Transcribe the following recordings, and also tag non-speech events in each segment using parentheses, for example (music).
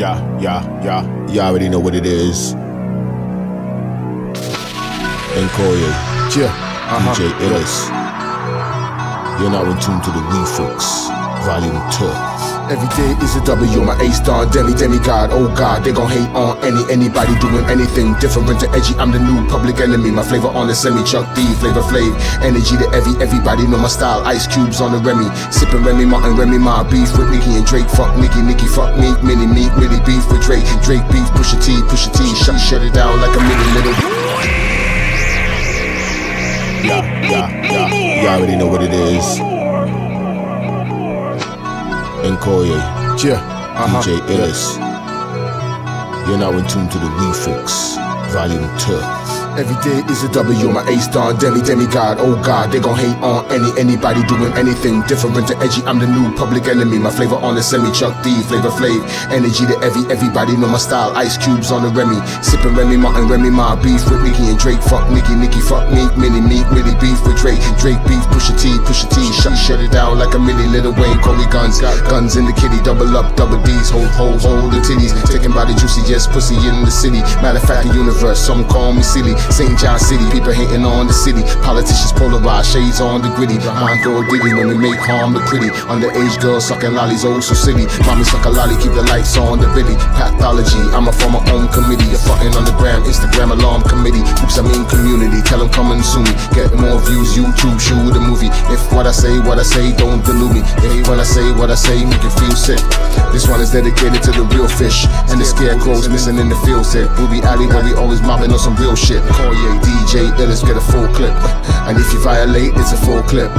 yeah, yeah, yeah. You already know what it is. Nkoye, Yeah. Uh-huh. DJ Illis. You're now in tune to the Refix, Volume 2. Every day is a W, my A star, demi, demigod. Oh God, they gon' hate on any anybody doing anything different to edgy. I'm the new public enemy. My flavor on the semi, Chuck D, flavor flav. Energy to every, everybody know my style. Ice cubes on the Remy. Sipping Remy Martin, Remy Ma. Beef with Nicki and Drake. Fuck Nicki, Nicki, fuck me. Mini meat, really beef with Drake. Drake beef, Pusha T, Pusha T. Shut, shut it down like a mini little. Yeah, yeah, yeah. You already know what it is. Nkoye, Yeah. Uh-huh. DJ Illis. You're now in tune to the Refix, Volume 2. Every day is a W, my A star, demi, demigod. Oh God, they gon' hate on any anybody doing anything different to edgy. I'm the new public enemy. My flavor on the semi, Chuck D, flavor flav. Energy to every, everybody know my style. Ice cubes on the Remy. Sipping Remy Martin, Remy Ma. Beef with Nicki and Drake. Fuck Nicki, Nicki, fuck me. Mini meat, really beef with Drake. Drake beef, Pusha T, Pusha T. Shut, shut it down like a mini little Wayne. Call me guns. Got guns in the kitty, double up, double D's. Hold, hold, hold the titties. Taken by the juicy, yes, pussy in the city. Matter of fact, the universe. Some call me silly. St. John City, people hating on the city. Politicians polarized, shades on the gritty. Behind girl Diddy when we make harm the pretty. Underage girls sucking lollies, oh so silly. Mommy suck a lolly, keep the lights on the bitty. Pathology, I'm a former own committee. You're fucking on the gram, Instagram alarm committee. Oops, I mean community. Tell them come and sue me. Get more views, YouTube, shoot the movie. If what I say, what I say, don't delude me. If when I say what I say, make you feel sick. This one is dedicated to the real fish. And the scarecrows missing in the field set. Booby Alley, where we always mobbing on some real shit. Koye, DJ, Illis, get a full clip. And if you violate, it's a full clip.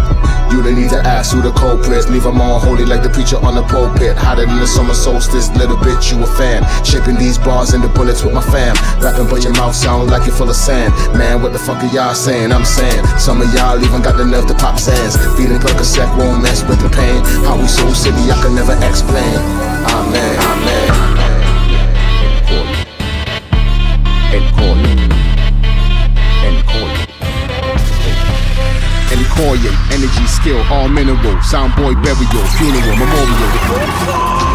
You don't need to ask who the culprits. Leave them all holy like the preacher on the pulpit. Hotter than the summer solstice, little bitch, you a fan. Shaping these bars and the bullets with my fam. Rapping, but your mouth sound like you're full of sand. Man, what the fuck are y'all saying? I'm saying. Some of y'all even got the nerve to pop sands. Feeling Percocet won't mess with the pain. How we so silly, I can never explain. Amen, amen. Energy, skill, all mineral, soundboy burial, funeral, memorial.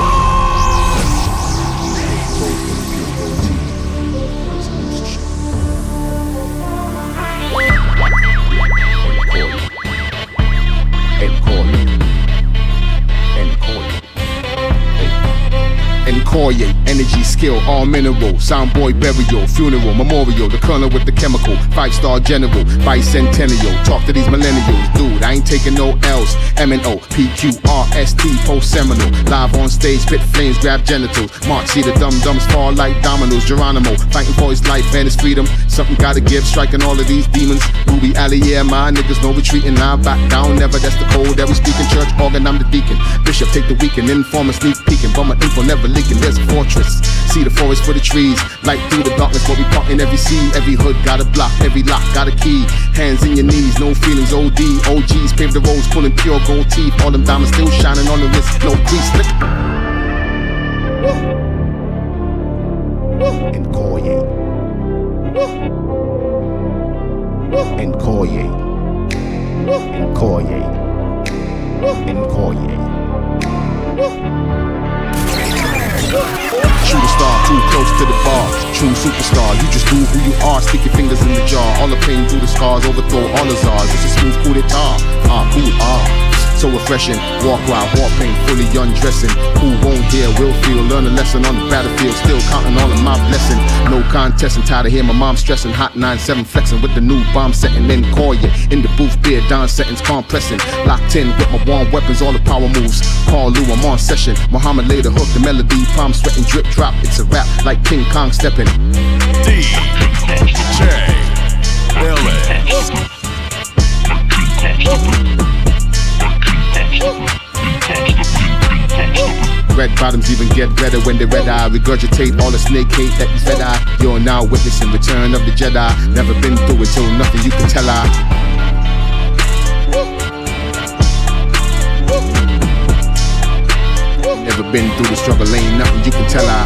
Energy, skill, all mineral, soundboy burial, funeral, memorial, the colonel with the chemical, five star general, bicentennial. Talk to these millennials, dude. I ain't taking no L's. M N O P Q R S T post seminal. Live on stage, spit flames, grab genitals. March, see the dum dums fall like dominoes. Geronimo, fighting for his life and his freedom. Something gotta give, striking all of these demons. Ruby Alley, yeah, my niggas no retreating. Now back down, never. That's the code that we speak in church organ. I'm the deacon. Bishop take the weekend, informer sneak peeking, but my info never leaking. There's a fortress. See the forest for the trees, light through the darkness. But we parting every sea, every hood got a block, every lock got a key. Hands in your knees, no feelings. OD, OGs pave the roads, pulling pure gold teeth. All them diamonds still shining on the wrist, no crease. Look. Nkoye. Nkoye. Nkoye. Nkoye. a star, too close to the bar. True superstar, you just do who you are. Stick your fingers in the jar. All the pain through the scars, overthrow all the czars. It's a smooth coup d'etat. Ah, cool, ah. So refreshing, walk around, heart pain, fully undressing. Who won't hear, will feel, learn a lesson on the battlefield. Still counting all of my blessing. No contest, I'm tired of hearing my mom stressing. Hot 9-7 flexing with the new bomb setting. Then call you in the booth, beer down settings, compressing. Locked in with my warm weapons, all the power moves. Call Lou, I'm on session. Muhammad laid the hook, the melody, palm sweating, drip drop. It's a rap like King Kong stepping. DJ Illis. Red bottoms even get redder when they red eye. Regurgitate all the snake hate that you fed eye. You're now witnessing return of the Jedi. Never been through it, so nothing you can tell I. Never been through the struggle, ain't nothing you can tell I.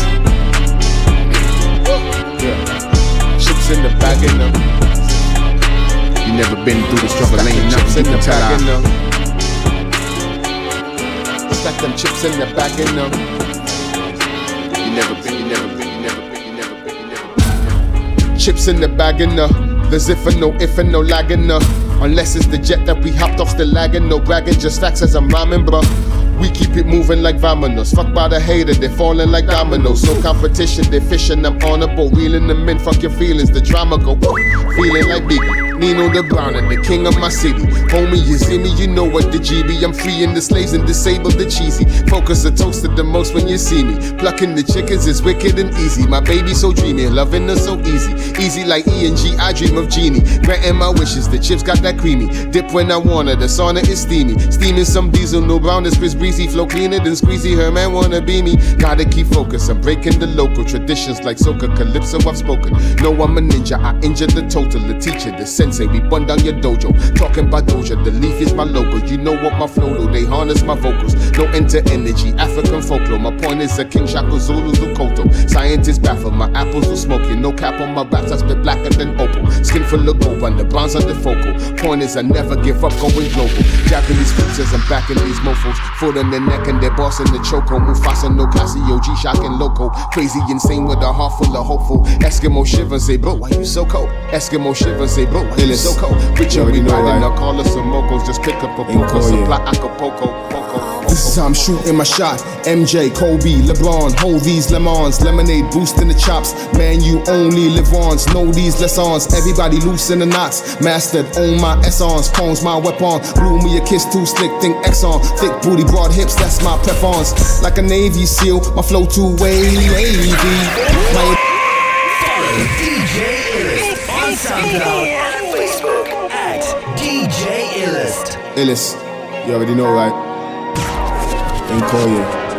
Yeah. Chips in the bag in them. You never been through the struggle, ain't nothing you can tell I. Stack them chips in the bag in them. You never been, you never been, you never been, you never been, you never been. Chips in the bag and uh, there's if and no if and no lagging uh. Unless it's the jet that we hopped off, still lagging, no bragging, just facts as I'm rhyming, bruh. We keep it moving like vamonos. Fuck by the hater, they falling like dominoes. No competition, they fishing, I'm on a boat. Reeling them in, fuck your feelings, the drama go. Feeling like Biggie. Nino the Brown and the king of my city. Homie, you see me, you know what the GB. I'm freeing the slaves and disable the cheesy. Focus the toasted the most when you see me. Plucking the chickens is wicked and easy. My baby so dreamy, loving her so easy. Easy like E and G, I dream of Genie. Granting my wishes, the chips got that creamy. Dip when I wanna, the sauna is steamy. Steaming some diesel, no brown, this breezy. Flow cleaner than squeezy, her man wanna be me. Gotta keep focus, I'm breaking the local traditions like soca, calypso, I've spoken. No, I'm a ninja, I injured the total, the teacher, the sensei. We bun down your dojo. Talking about doja, the leaf is my logo. You know what my flow do, they harness my vocals. No enter energy, African folklore. My point is a King Shaka Zulu Lukoto. Scientists baffle, my apples smoke you. No cap on my raps, I spit blacker than opal. Skin full of gold, and the bronze on the focal. Point is I never give up, going global. Japanese features, I'm back in these mofos. Foot in the neck and they're bossing the choco. Mufasa, no Casio, G Shock and Loco. Crazy, insane with a heart full of hopeful. Eskimo shiver, say, bro, why you so cold? Eskimo shiver, say, bro, why you so cold? You already know, right? I'll call us some mocos, just pick up a poco, supply Acapulco. This is how I'm shooting my shot. MJ, Kobe, LeBron, hold these lemons, lemonade boosting the chops. Man, you only live once. Know these lessons. Everybody loose in the knots. Mastered, own my essence. Poems my weapon. Blew me a kiss too slick, think Exxon. Thick booty, broad hips, that's my preference. Like a Navy SEAL, my flow too wavy. My DJ Illest on SoundCloud and (laughs) Facebook at DJ Illest. Illis, you already know, right? Call you.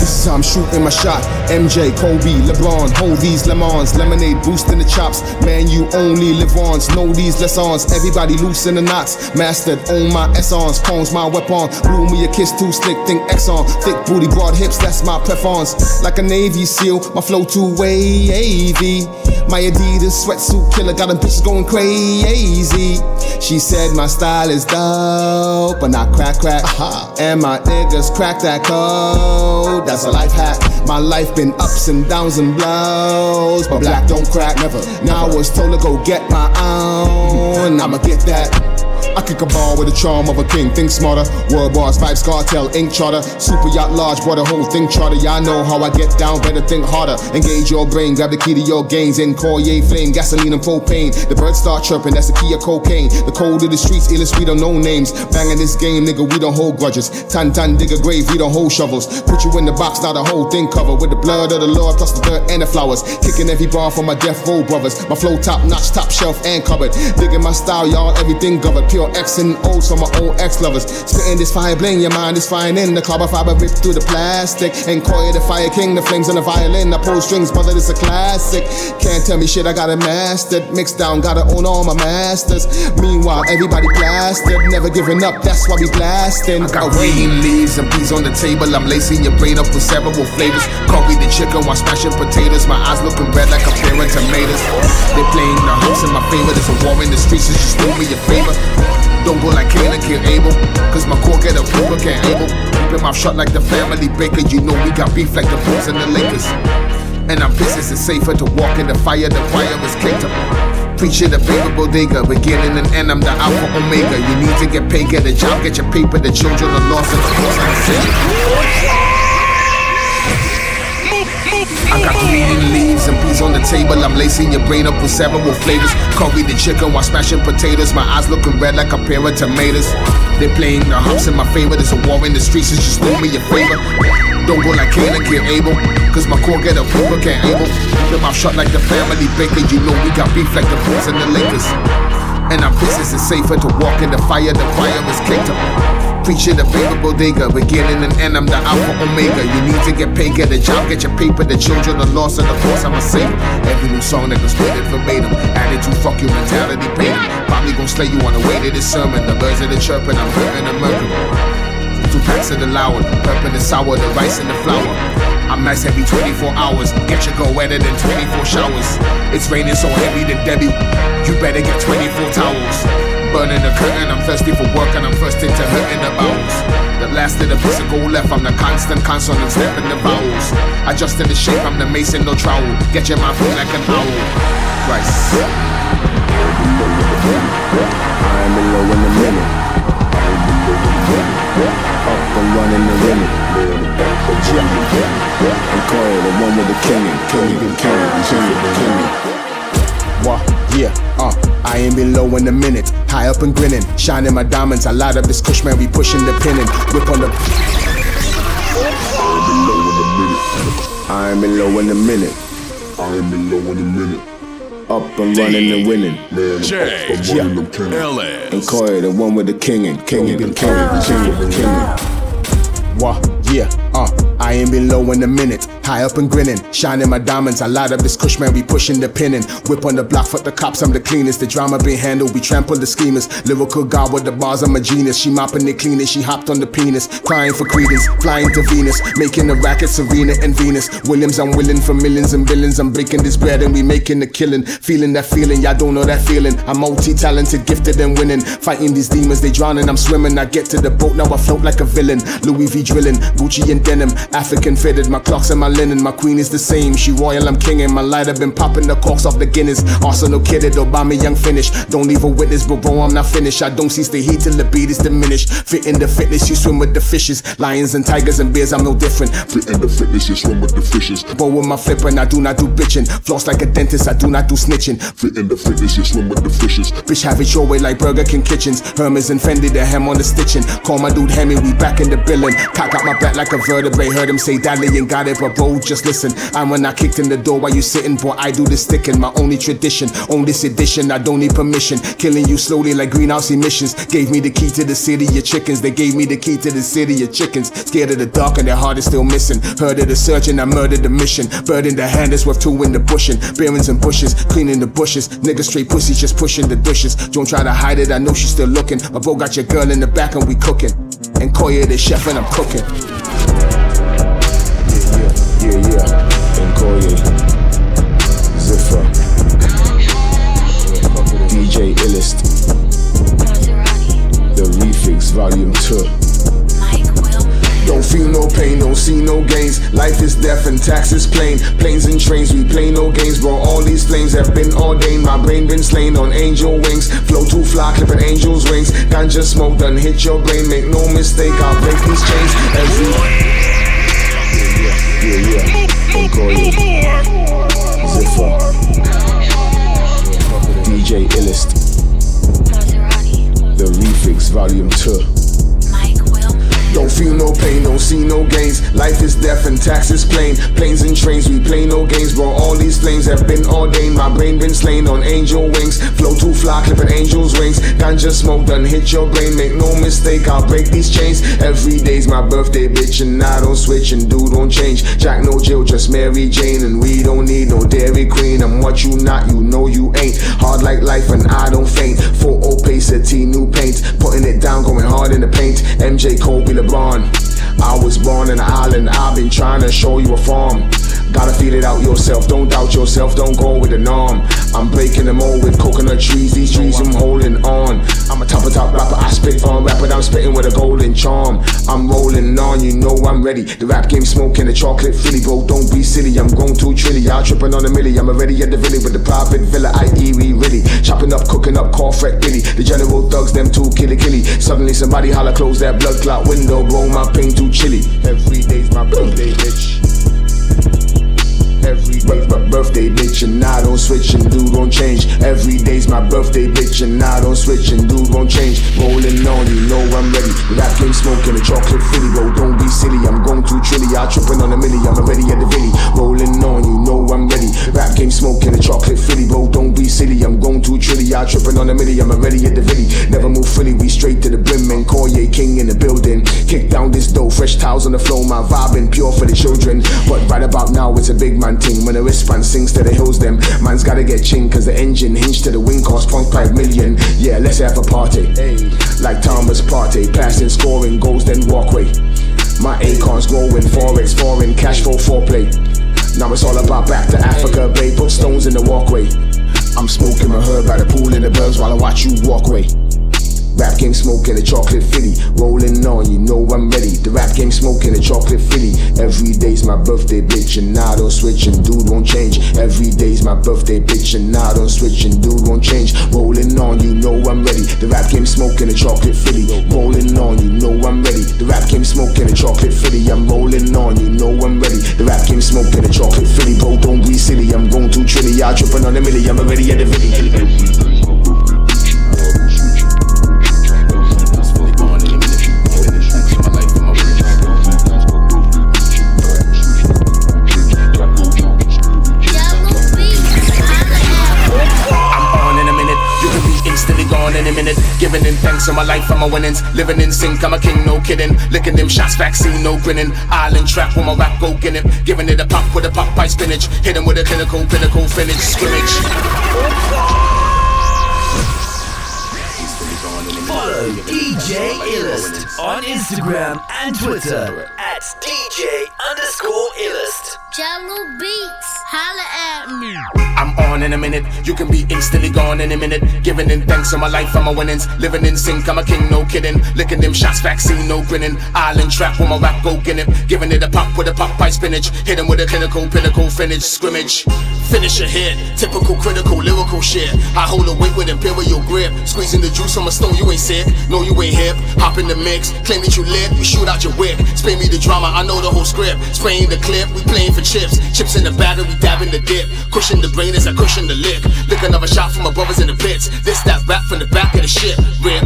This is how I'm shooting my shot. MJ, Kobe, LeBron, hold these lemons, lemonade boosting the chops. Man, you only live once. Know these lessons. Everybody loose the knots. Mastered, own my essence. Poems my weapon. Blew me a kiss too slick, think Exxon. Thick booty, broad hips, that's my preference. Like a Navy SEAL, my flow too wavy. My Adidas sweatsuit killer got them bitches going crazy. She said my style is dope, but not crack crack. Uh-huh. And my niggas crack that code. That's a life hack. My life been ups and downs and blows, but black don't crack. Never. Now I was told to go get my own. I'ma get that. I kick a ball with the charm of a king. Think smarter. World boss, vibes, cartel, ink charter. Super yacht large, brought the whole thing charter. I know how I get down. Better think harder. Engage your brain. Grab the key to your gains. In Corrier flame, gasoline and propane. The birds start chirping. That's the key of cocaine. The code of the streets, illest. We don't know names. Banging this game, nigga. We don't hold grudges. Tan tan dig a grave. We don't hold shovels. Put you in the box, now the whole thing covered with the blood of the Lord plus the dirt and the flowers. Kicking every bar for my death row brothers. My flow top notch, top shelf and cupboard. Digging my style, y'all. Everything covered. Pure X and oh, O's for my old ex lovers. Spitting this fire bling, your mind is fine in the carbon fiber ripped through the plastic. And Koya the fire king, the flames on the violin. I pull strings, brother, this a classic. Can't tell me shit, I got it mastered. Mixed down, gotta own all my masters. Meanwhile, everybody blasted. Never giving up, that's why we blasting. I got green leaves and peas on the table. I'm lacing your brain up with several flavors. Curry the chicken while smashing potatoes. My eyes looking red like a pair of tomatoes. They playing the house in my favor. There's a war in the streets, so just do me a favor. Don't go like Cain and kill Abel. Cause my core get a people can't able. Keep your mouth shut like the family baker. You know we got beef like the Bulls and the Lakers. And I'm pissed it's safer to walk in the fire. The fire was kicked up. Preaching the paper bodega, beginning and end. I'm the alpha omega. You need to get paid, get a job, get your paper. The children are lost, course I'm sick. I got green leaves and peas on the table. I'm lacing your brain up with several flavors. Curry the chicken while smashing potatoes. My eyes looking red like a pair of tomatoes. They playing the hops in my favor. There's a war in the streets, so just do me a favor. Don't go like Cain and kill Abel. Cause my core get a people can't able. Your mouth shut like the family baker. You know we got beef like the Bulls and the Lakers. And I'm pissed it's safer to walk in the fire. The fire is kicked up. Preaching the paper bodega, beginning and end. I'm the alpha omega. You need to get paid, get a job, get your paper. The children are lost, and of course I'm a savior. Every new song that split it verbatim. Attitude, fuck your mentality, him. Probably gonna slay you on the way to this sermon. The birds are the chirping, I'm hurting the murder. Two packs of the loud, purple and sour, the rice and the flour. I'm nice every 24 hours. Get your girl wetter than 24 showers. It's raining so heavy that Debbie, you better get 24 towels. Burning the curtain, I'm thirsty for work and I'm first into hurting the bowels. The last of the physical left, I'm the constant consonant stepping the vowels. Adjusting the shape, I'm the mason, no trowel. Get your mouth like an owl. Christ. I'm below in the minute. Up and running the winning. I'm Coil, the one with the king and king and king and king and king. What? Yeah, uh, I ain't been low in a minute. High up and grinning, shining my diamonds. I light up this kush man, we pushing the pinning. Whip on the. I ain't been low in a minute. I ain't been low in a minute. Up and running and winning. Man, J. I'm running them king. And Ellis. Coil, the one with the king and king and king and king and king. What? Yeah, uh, I ain't been low in a minute. High up and grinning, shining my diamonds. I light up this kush man, we pushing the pinning. Whip on the block, fuck the cops, I'm the cleanest. The drama been handled, we trample the schemers. Lyrical god with the bars, I'm a genius. She mopping the cleanest, she hopped on the penis. Crying for credence, flying to Venus. Making the racket Serena and Venus. Williams, I'm willing for millions and billions. I'm breaking this bread and we making the killing. Feeling that feeling, y'all don't know that feeling. I'm multi talented, gifted and winning. Fighting these demons, they drowning, I'm swimming. I get to the boat, now I float like a villain. Louis V drilling, Gucci and denim. African fitted, my clocks and my linen. My queen is the same, she royal, I'm king. And my light have been popping the corks off the Guinness. Arsenal kidded, Obama young finish. Don't leave a witness, but bro, I'm not finished. I don't cease the heat till the beat is diminished. Fit in the fitness, you swim with the fishes. Lions and tigers and bears, I'm no different. Fit in the fitness, you swim with the fishes. But with my flipper, and I do not do bitching. Floss like a dentist, I do not do snitching. Fit in the fitness, you swim with the fishes. Bitch, have it your way like Burger King kitchens. Hermes and Fendi, the hem on the stitching. Call my dude Hemi, we back in the billing. Cock out my back like a vertebrae. Heard him say Dally ain't got it, but bro, just listen. And when I kicked in the door while you sitting, boy, I do the sticking. My only tradition, on this edition, I don't need permission. Killing you slowly like greenhouse emissions. Gave me the key to the city of chickens. They gave me the key to the city of chickens. Scared of the dark and their heart is still missing. Heard of the search and I murdered the mission. Bird in the hand is worth two in the bushing. Bearings and bushes, cleaning the bushes. Nigga straight pussy just pushing the dishes. Don't try to hide it, I know she's still looking. My bro got your girl in the back and we cooking. And Koya the chef and I'm cooking. Yeah, yeah, yeah. Yeah. And Koye. Ziffer. DJ Illest. The Refix Volume 2. Don't feel no pain, don't see no gains. Life is death and taxes plain. Planes and trains, we play no games, bro. All these flames have been ordained. My brain been slain on angel wings. Flow too fly, clipping angels' wings. Ganja smoke done hit your brain. Make no mistake, I'll break these chains. Every Yeah, yeah. And Koye. Ziffer. And taxes plain. Planes and trains, we play no games, bro. All these flames have been ordained. My brain been slain on angel wings. Flow too fly, clipping angels' wings. Ganja smoke done hit your brain. Make no mistake, I'll break these chains. Every day's my birthday, bitch, and I don't switch and do don't change. Jack no Jill, just Mary Jane, and we don't need no Dairy Queen. I'm what you not, you know you ain't. Hard like life, and I don't faint. Full opacity, new paint. Putting it down, going hard in the paint. MJ Kobe LeBron. I was born in an island, I've been trying to show you a farm. Gotta feel it out yourself, don't doubt yourself, don't go with the norm. I'm breaking them all with coconut trees, these trees I'm holding on. I'm a top of top rapper, I spit on rap, but I'm spitting with a golden charm. I'm rolling on, you know I'm ready. The rap game smoking the chocolate filly, bro. Don't be silly, I'm going too trilly. Y'all tripping on a milli, I'm already at the village with the private villa. i.e. eerie really. Chopping up, cooking up, call Freck Billy. The general thugs, them two killy killy. Suddenly somebody holla, close that blood clot window, bro. My pain too chilly. Every day's my birthday, bitch. Every day's my birthday, bitch, and I don't switch and do don't change. Every day's my birthday, bitch, and I don't switch and do don't change. Rolling on, you know I'm ready. Rap game smoking a chocolate filly, bro. Don't be silly, I'm going too trilly. I tripping on a milli, I'm already at the villy. Rolling on, you know I'm ready. Rap game smoking a chocolate filly, bro. Don't be silly, I'm going too trilly. I tripping on a milli, I'm already at the villy. Never move fully, we straight to the brim. And King in the building. Kick down this dough, fresh towels on the floor, my vibing pure for the children. But right about now, it's a big man ting. When the wristband sings to the hills, them man's gotta get ching, cause the engine hinged to the wing cost 0.5 million. Yeah, let's have a party. Like Thomas Partey, passing, scoring goals, then walkway. My acorns growing, forex, foreign, cash flow, foreplay. Now it's all about back to Africa, babe. Put stones in the walkway. I'm smoking my herb by the pool in the burbs while I watch you walk away. Rap game smoking a chocolate fitty. Rolling on, you know I'm ready. The rap game smoking a chocolate fitty. Every day's my birthday, bitch, and I don't switch and dude won't change. Every day's my birthday, bitch, and I don't switch and dude won't change. Rolling on, you know I'm ready. The rap game smoking a chocolate fitty. Rolling on, you know I'm ready. The rap game smoking a chocolate fitty. I'm rolling on, you know I'm ready. The rap game smoking a chocolate fitty. Bro, don't be silly. I'm going too trilly. I tripping on the milli. I'm already at the viddy. Giving in thanks for my life for my winnings. Living in sync, I'm a king, no kidding. Licking them shots, vaccine, no grinning. Island trap with my rap, go get it. Giving it a pop with a pop pie spinach. Hit him with a clinical, pinnacle finish, scrimmage. Follow DJ Illest on Instagram and Twitter at DJ underscore Illest. Jungle Beats. Holla at me. I'm on in a minute. You can be instantly gone in a minute. Giving in thanks for my life I'm a winnings. Living in sync, I'm a king, no kidding. Licking them shots, vaccine, no grinning. Island trap with my rap, go get it. Giving it a pop with a pop pie spinach. Hit him with a clinical, pinnacle finish, scrimmage. Finish a hit. Typical, critical, lyrical shit. I hold a weight with imperial grip. Squeezing the juice from a stone, you ain't sick. No, you ain't hip. Hop in the mix. Claim that you lit. We shoot out your wick. Spray me the drama, I know the whole script. Spraying the clip, we playing for chips. Chips in the we dabbing the dip. Cushion the brain as I cushion the lick. Lick another shot from my brothers in the pits. This that rap from the back of the ship. Rip.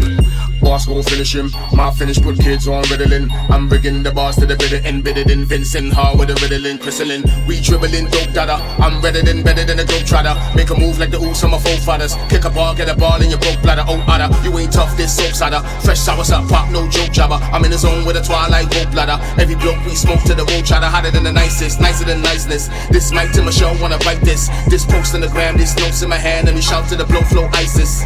Boss gon' finish him. My finish put kids on Ritalin. I'm rigging the boss to the bitter end, bitter than Vincent Hard with Ritalin, Crystalline. We dribbling dope dada. I'm redder than better than a dope trotter. Make a move like the ooze on my forefathers. Kick a ball, get a ball in your broke bladder. Oh, otter, you ain't tough, this soap cider. Fresh sour up, pop, no joke jabber. I'm in the zone with a twilight rope ladder. Every bloke we smoke to the road chatter, hotter than the nicest, nicer than niceness. This mic to my show, wanna bite this. This post in the gram, this notes in my hand, and we shout to the blow flow ISIS.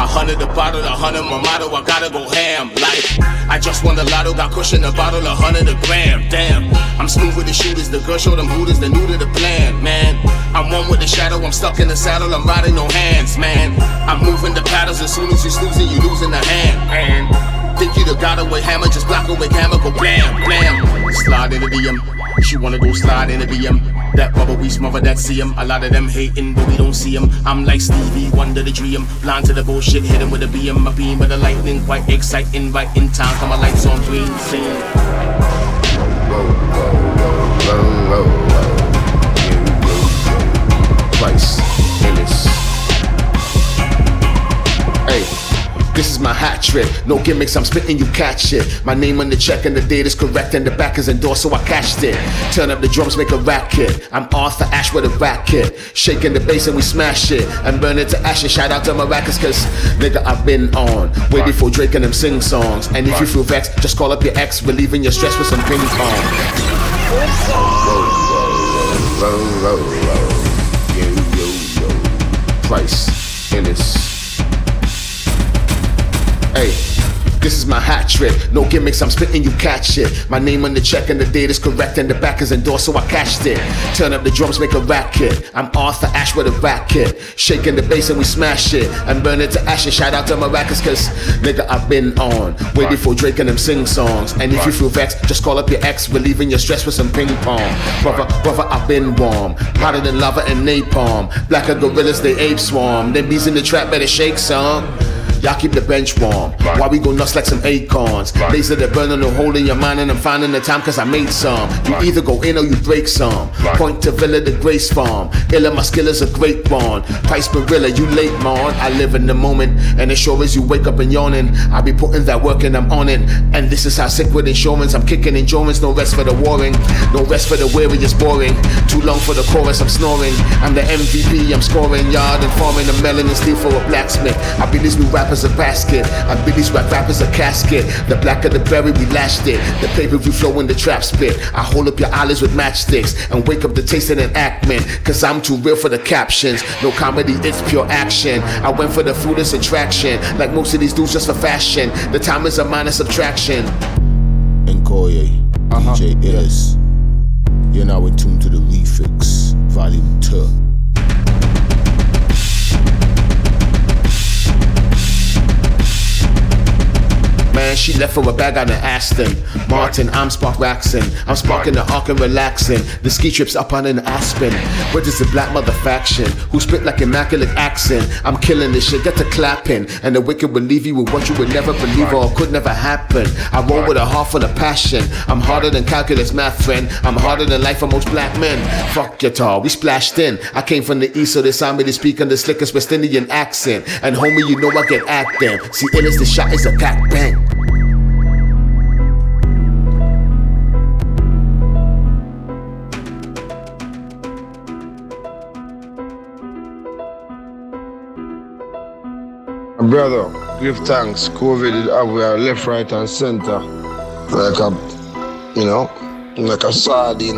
A hundred the bottle, a hundred my motto, I gotta go ham. Like, I just won the lotto, got cushion the bottle, a hundred a gram. Damn, I'm smooth with the shooters, the girl show them hooters, the new to the plan, man. I'm one with the shadow, I'm stuck in the saddle, I'm riding no hands, man. I'm moving the paddles, as soon as you snoozing, you losing the hand, man. Think you the got away hammer, just block away hammer, go blam, blam. Slide in the DM, she wanna go slide in the BM. That bubble we smother that see 'em. A lot of them hating, but we don't see 'em. I'm like Stevie Wonder the dream. Blind to the bullshit, hit 'em with a beam. A beam with the lightning, quite exciting. Right in time, for my lights on green. Sing. Price, This is my hat trick. No gimmicks, I'm spitting, you catch it. My name on the check and the date is correct and the back is endorsed, so I cashed it. Turn up the drums, make a racket. I'm Arthur Ashe with a racket. Shaking the bass and we smash it. And burn it to ashes. Shout out to my rackets, cause nigga, I've been on. Way before Drake and them sing songs. And if you feel vexed, just call up your ex, relieving your stress with some ping pong. Price, my hat trick. No gimmicks, I'm spitting, you catch it. My name on the check and the date is correct and the back is endorsed, so I cashed it. Turn up the drums, make a racket. I'm Arthur Ashe with a racket. Shaking the bass and we smash it. And burn it to ashes. Shout out to my rackets, cause nigga, I've been on. Way before Drake and them sing songs. And if you feel vexed, just call up your ex, relieving your stress with some ping pong. Brother, brother, I've been warm. Hotter than lava and napalm. Blacker gorillas, they ape swarm. Them bees in the trap better shake some. Y'all keep the bench warm. Why we go nuts like some acorns? Laser that burning a hole in your mind, and I'm finding the time cause I made some. You either go in or you break some. Point to Villa the Grace Farm. Illa, my skill is a great one. Price Barilla, you late, man. I live in the moment, and as sure as you wake up and yawning, I be putting that work and I'm on it. And this is how sick with insurance. I'm kicking endurance, no rest for the warring. No rest for the weary, it's boring. Too long for the chorus, I'm snoring. I'm the MVP, I'm scoring yard and forming a melon and steel for a blacksmith. I be these new rappers a basket. I be these rap rappers a casket. The black of the berry, we lashed it. The paper view flow in the trap spit. I hold up your eyelids with matchsticks and wake up the taste of an actment. Cause I'm too real for the captions. No comedy, it's pure action. I went for the fruitless attraction. Like most of these dudes just for fashion. The time is a minor subtraction. Nkoye, uh-huh. DJ Illis. You're now in tune to the Refix, Volume 2. Man, she left for a bag on an Aston. Martin, I'm spark waxing. I'm sparking the arc and relaxing. The ski trips up on an Aspen. But it's a black mother faction who spit like immaculate accent. I'm killing this shit, get to clapping. And the wicked will leave you with what you would never believe or could never happen. I roll with a heart full of passion. I'm harder than calculus math, friend. I'm harder than life for most black men. Fuck your tar, we splashed in. I came from the east, so they saw me to speak on the slickest West Indian accent. And homie, you know I get acting. See, ill is the shot is a pack bang. Brother, give thanks. COVID is everywhere, left, right, and center. Like a, you know, like a sardine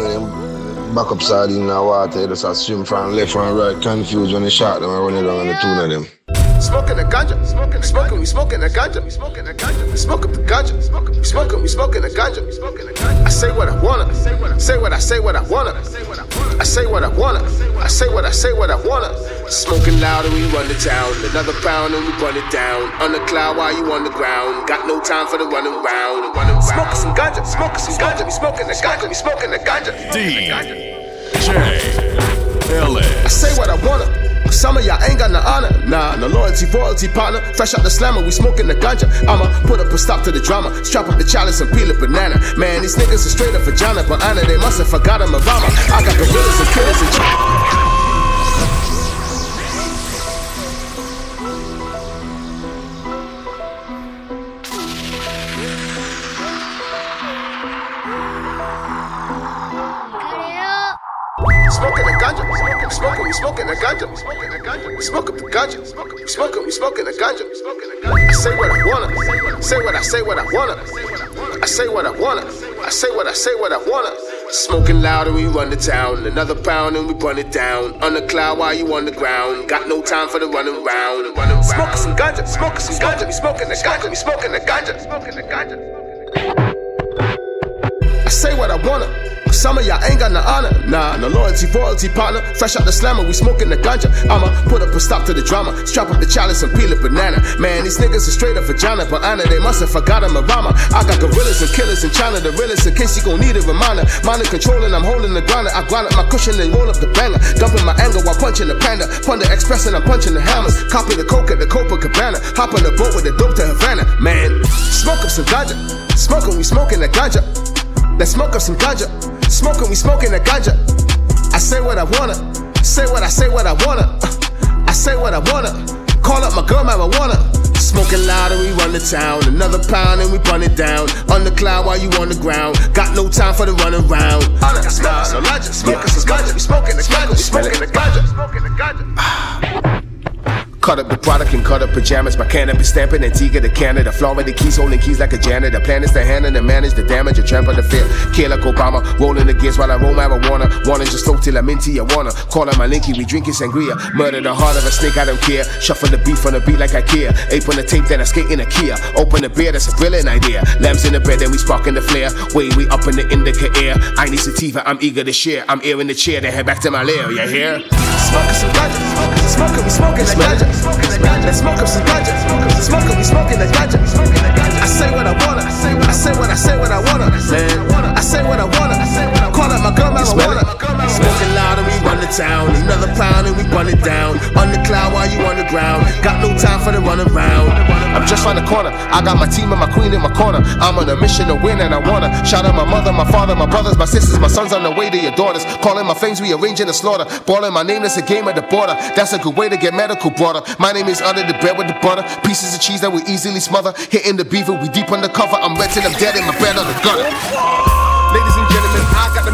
back up sardine in the water, you just swim from left and right, confused when they shot them and run it down on the two of them. Smoking the ganja, smoking, smoking, we smoking the ganja, we smoking the ganja, we smoke up the ganja, smoking, we smoking, we smoking the ganja, we smoking the ganja. I say what I wanna, say what I say what I say what I wanna, I say what I wanna, I say what I say what I wanna. Smoking loud and we run the town, another pound and we run it down. On the cloud while you on the ground, got no time for the running round. Smoking some ganja, smoking some ganja, we smoking the ganja, we smoking the ganja. DJ Ellis. I say what I wanna. Some of y'all ain't got no honor, nah, no loyalty, royalty partner. Fresh out the slammer, we smoking the ganja. I'ma put up a stop to the drama, strap up the chalice and peel a banana. Man, these niggas are straight up vagina, but honor, they must have forgotten my mama. I got gorillas and killers and smoking, the ganja, we smoke up the ganja, we the ganja, we smoking the ganja. I say what I wanna, say what I say what I wanna, I say what I wanna, I say what I say what I wanna. Smoking loud and we run the town, another pound and we run it down. On the cloud while you on the ground, got no time for the running round, running. Smoking some ganja, smoking some ganja, we smoking the ganja, we smoking the ganja, smoking the ganja. I say what I wanna. Some of y'all ain't got no honor, nah, no loyalty, royalty partner. Fresh out the slammer, we smoking the ganja. I'ma put up a stop to the drama, strap up the chalice and peel a banana. Man, these niggas are straight up vagina, but honor, they must have forgotten my rama. I got gorillas and killers in China, the realest in case you gon' need a reminder. Mind controlling, I'm holding the grinder. I grind up my cushion and roll up the banger. Dumping my anger while punching the panda. Punda express and I'm punching the hammers. Copy the coke at the Copacabana. Hop on the boat with the dope to Havana. Man, smoke up some ganja. Smoking, we smoking the ganja. Let's smoke up some ganja. Smoking, we smoking the ganja. I say what I wanna. Say what I say what I wanna. Uh, I say what I wanna. Call up my girl marijuana. Smoking loud and we run the town. Another pound and we run it down. On the cloud while you on the ground. Got no time for the running round. Smoking some ganja. Smoking some ganja. We smoking the ganja. We smoking the ganja. Smoking the ganja. Cut up the product and cut up pajamas. My cannabis stamping Antigua to Canada. Florida keys holding keys like a janitor. Plan is to handle and manage the damage. A trample the fear. Kill like Obama. Rolling the gears while I roll my marijuana. Wanna just float till I'm into Tijuana. Call on my linky, we drinking sangria. Murder the heart of a snake, I don't care. Shuffle the beef on the beat like I care. Ape on the tape, then I skate in a Kia. Open the beer, that's a brilliant idea. Lambs in the bed, then we sparking the flare. Way we up in the indica air. I need sativa, I'm eager to share. I'm airing the chair, then head back to my lair. You hear? Smoking some ganja, smoking, we smoking the ganja. Let's smoke up some ganja, smoking, we smoking the ganja. I say what I wanna, I say what I say what I wanna, man. I say what I wanna, call up my girl marijuana. Smoking loud and we run the town, another pound and we run it down. On the cloud while you on the ground, got no time for the run around. I'm just round the corner, I got my team and my queen in my corner. I'm on a mission to win and I wanna shout out my mother, my father, my brothers, my sisters, my sons on the way to your daughters. Calling my flames, we arranging the slaughter. Balling my name, that's a game at the border. That's a good way to get medical broader. My name is under the bread with the butter. Pieces of cheese that we easily smother. Hitting the beaver, we deep undercover. I'm renting, I'm dead in my bed on the gutter. Ladies and gentlemen,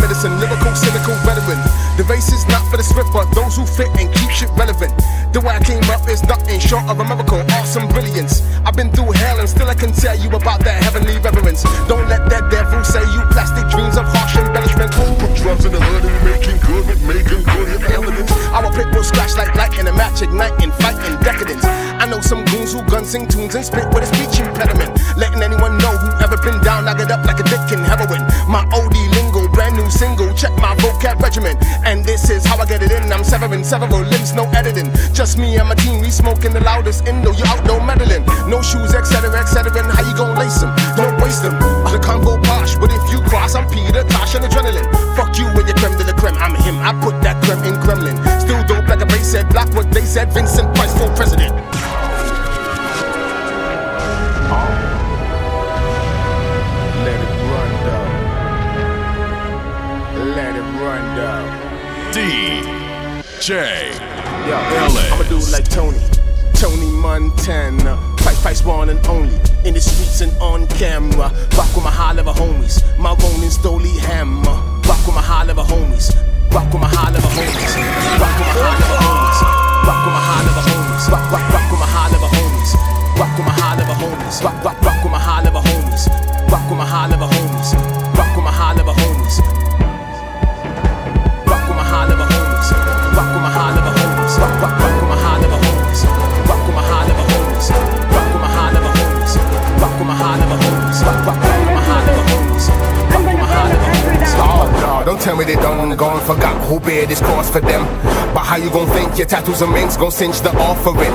I medicine, lyrical, cynical veteran. The race is not for the swift, but those who fit and keep shit relevant. The way I came up is nothing short of a miracle, awesome brilliance. I've been through hell and still I can tell you about that heavenly reverence. Don't let that devil say you plastic dreams of harsh embellishment. Put drugs in the hood and making good with making good with evidence. Our pit will scratch like light in a match, igniting, fighting decadence. I know some goons who gun sing tunes and spit with a speech impediment. Letting anyone know who ever been down, knock it up like a dick in heroin. My OD new single. Check my vocab regimen. And this is how I get it in. I'm severing several limbs, no editing. Just me and my team, we smoking the loudest indo. You out, no meddling. No shoes, etc., etc. And how you gon' lace them? Don't waste them. The Congo posh, but if you cross, I'm Peter Tosh and adrenaline. Fuck you with your creme de la creme. I'm him. I put that creme in Kremlin. Still dope like a base said, block what they said. Vincent Price for president. Let run down. DJ Yeah, Ellis. I'm a dude like Tony. Tony Montana. Fight, fights one and only. In the streets and on camera. Rock with my high level homies. My Ronin Stoli hammer. Rock with my high level homies. Rock with my high level homies. Rock with my high level homies. Rock with my high level homies. Rock, rock, rock with my high level homies. Rock with my high level homies. Rock, rock, rock tell me they done gone forgot who bear this cross for them. But how you gon' think your tattoos and minks gon' cinch the offering?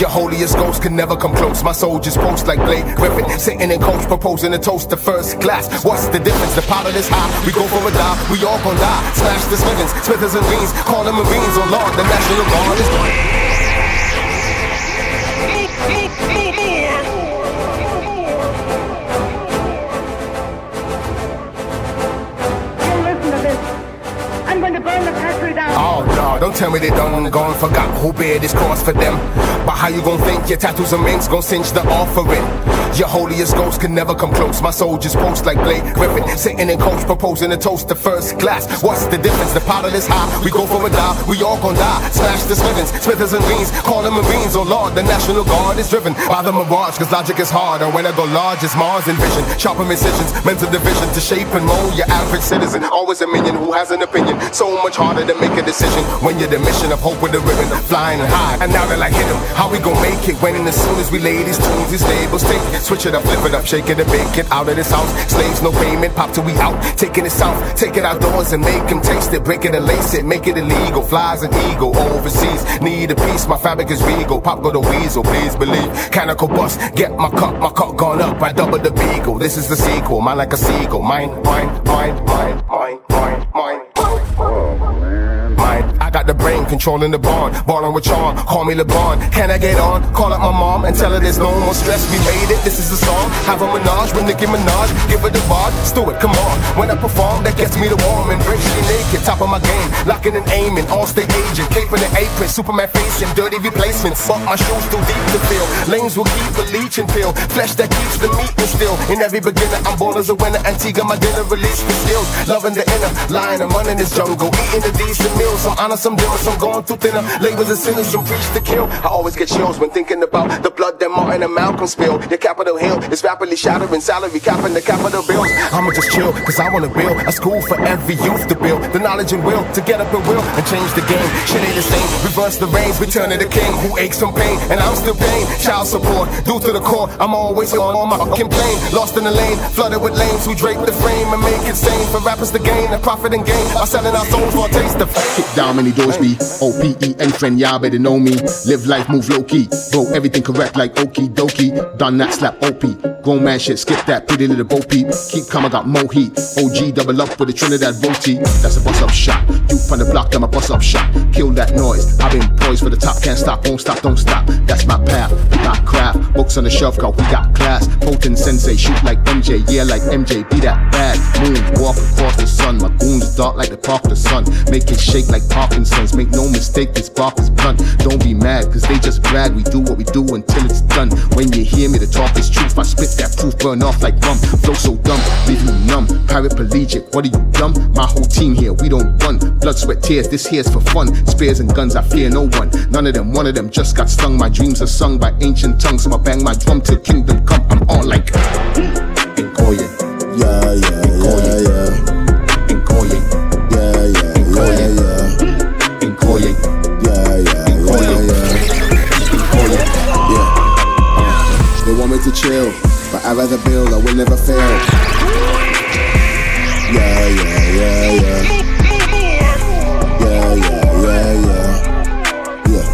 Your holiest ghost can never come close. My soldiers post like Blake Griffin, sitting in coach proposing a toast to first class. What's the difference? The pilot is high, we go for a dive, we all gon' die. Smash the Smithers, Smithers and Greens, call them Marines, oh Lord, the National Guard is don't tell me they done gone forgot who bear this cross for them. But how you gon' think your tattoos and minks gon' cinch the offering? Your holiest ghost can never come close. My soldiers post like Blake Griffin, sitting in coach proposing a toast to first class. What's the difference? The powder is high, we go for a dive, we all gon' die. Smash the Smithers, Smithers and Greens, call them Marines, oh Lord, the National Guard is driven by the mirage, cause logic is hard. And when I go large, it's Mars and vision. Sharper incisions, mental division to shape and mold your average citizen. Always a minion who has an opinion. So much harder to make a decision when you're the mission of hope with a ribbon, flying high. And now they're like, hit 'em. How we gon' make it when as soon as we lay these tunes, these labels take switch it up, flip it up, shake it and bake it out of this house. Slaves, no payment, pop till we out. Taking it south, take it outdoors and make make 'em taste it, break it and lace it, make it illegal. Flies an eagle overseas, need a piece, my fabric is regal. Pop go the weasel, please believe. Canical bust, get my cup, my cup gone up, I double the beagle. This is the sequel, mine like a seagull. Mine, mine, mine, mine, mine. Controlling the barn, ballin' with charm. Call me LeBron. Can I get on? Call up my mom and tell her there's no more stress. We made it. This is the song. Have a menage with Nicki Minaj. Give her the bar. Stewart, come on. When I perform, that gets me the warm. and me naked, top of my game. Locking and aiming, all state agent. Cape in the apron, Superman facing, dirty replacements. But my shoes too deep to fill. Lanes will keep a leech and pill. Flesh that keeps the meat and still. In every beginner, I'm born as a winner. Antigua, my dinner, release the skills. Loving the inner, lying, I'm running this jungle. Eating the decent meals. Some honor, some dimmer, some going through thinner. Labels and sinners, some preach to kill. I always get chills when thinking about the blood that Martin and Malcolm spilled. The Capitol Hill is rapidly shattering salary, capping the capital bills. I'ma just chill, cause I wanna build a school for every youth to build. The knowledge and will to get up and will and change the game. Shit ain't the same. Reverse the reins, return to the king who aches from pain. And I'm still paying child support due to the core. I'm always on, on my fucking plane. Lost in the lane, flooded with lanes who drape the frame and make it sane. For rappers to gain, a profit and gain. By selling our souls for a taste of Kick down many doors be O-P-E-N friend, y'all better know me. Live life, move low key. Bro, everything correct like okie dokie. Done that, slap OP. Grown man shit, skip that, pretty little bo peep. Keep calm, I got mo heat. OG double up with a Trinidad Voti. That's a bust up shot. You on the block, I'm a bust up shot. Kill that noise. I've been poised for the top, can't stop, won't stop, don't stop. That's my path. Got craft. Books on the shelf, cause we got class. Potent sensei, shoot like MJ, yeah, like MJ. Be that bad. Moon, walk across the sun. My goons dark like the park the sun. Make it shake like Parkinson's. Make no mistake, this bark is blunt. Don't be mad, cause they just brag. We do what we do until it's done. When you hear me, the talk is truth. I spit that proof, burn off like rum. Flow so dumb, leave you numb. Paraplegic, what are you dumb? My whole team here, we don't run. Blood, sweat, tears, this here's for fun. Spears and guns, I fear no one. None of them, one of them just got stung. My dreams are sung by ancient tongues. So I bang my drum till kingdom come. I'm all like Nkoye. Yeah, yeah, yeah, yeah. Chill, but I rather build, I will never fail. Yeah, yeah, yeah, yeah. Yeah, yeah, yeah, yeah. Yeah,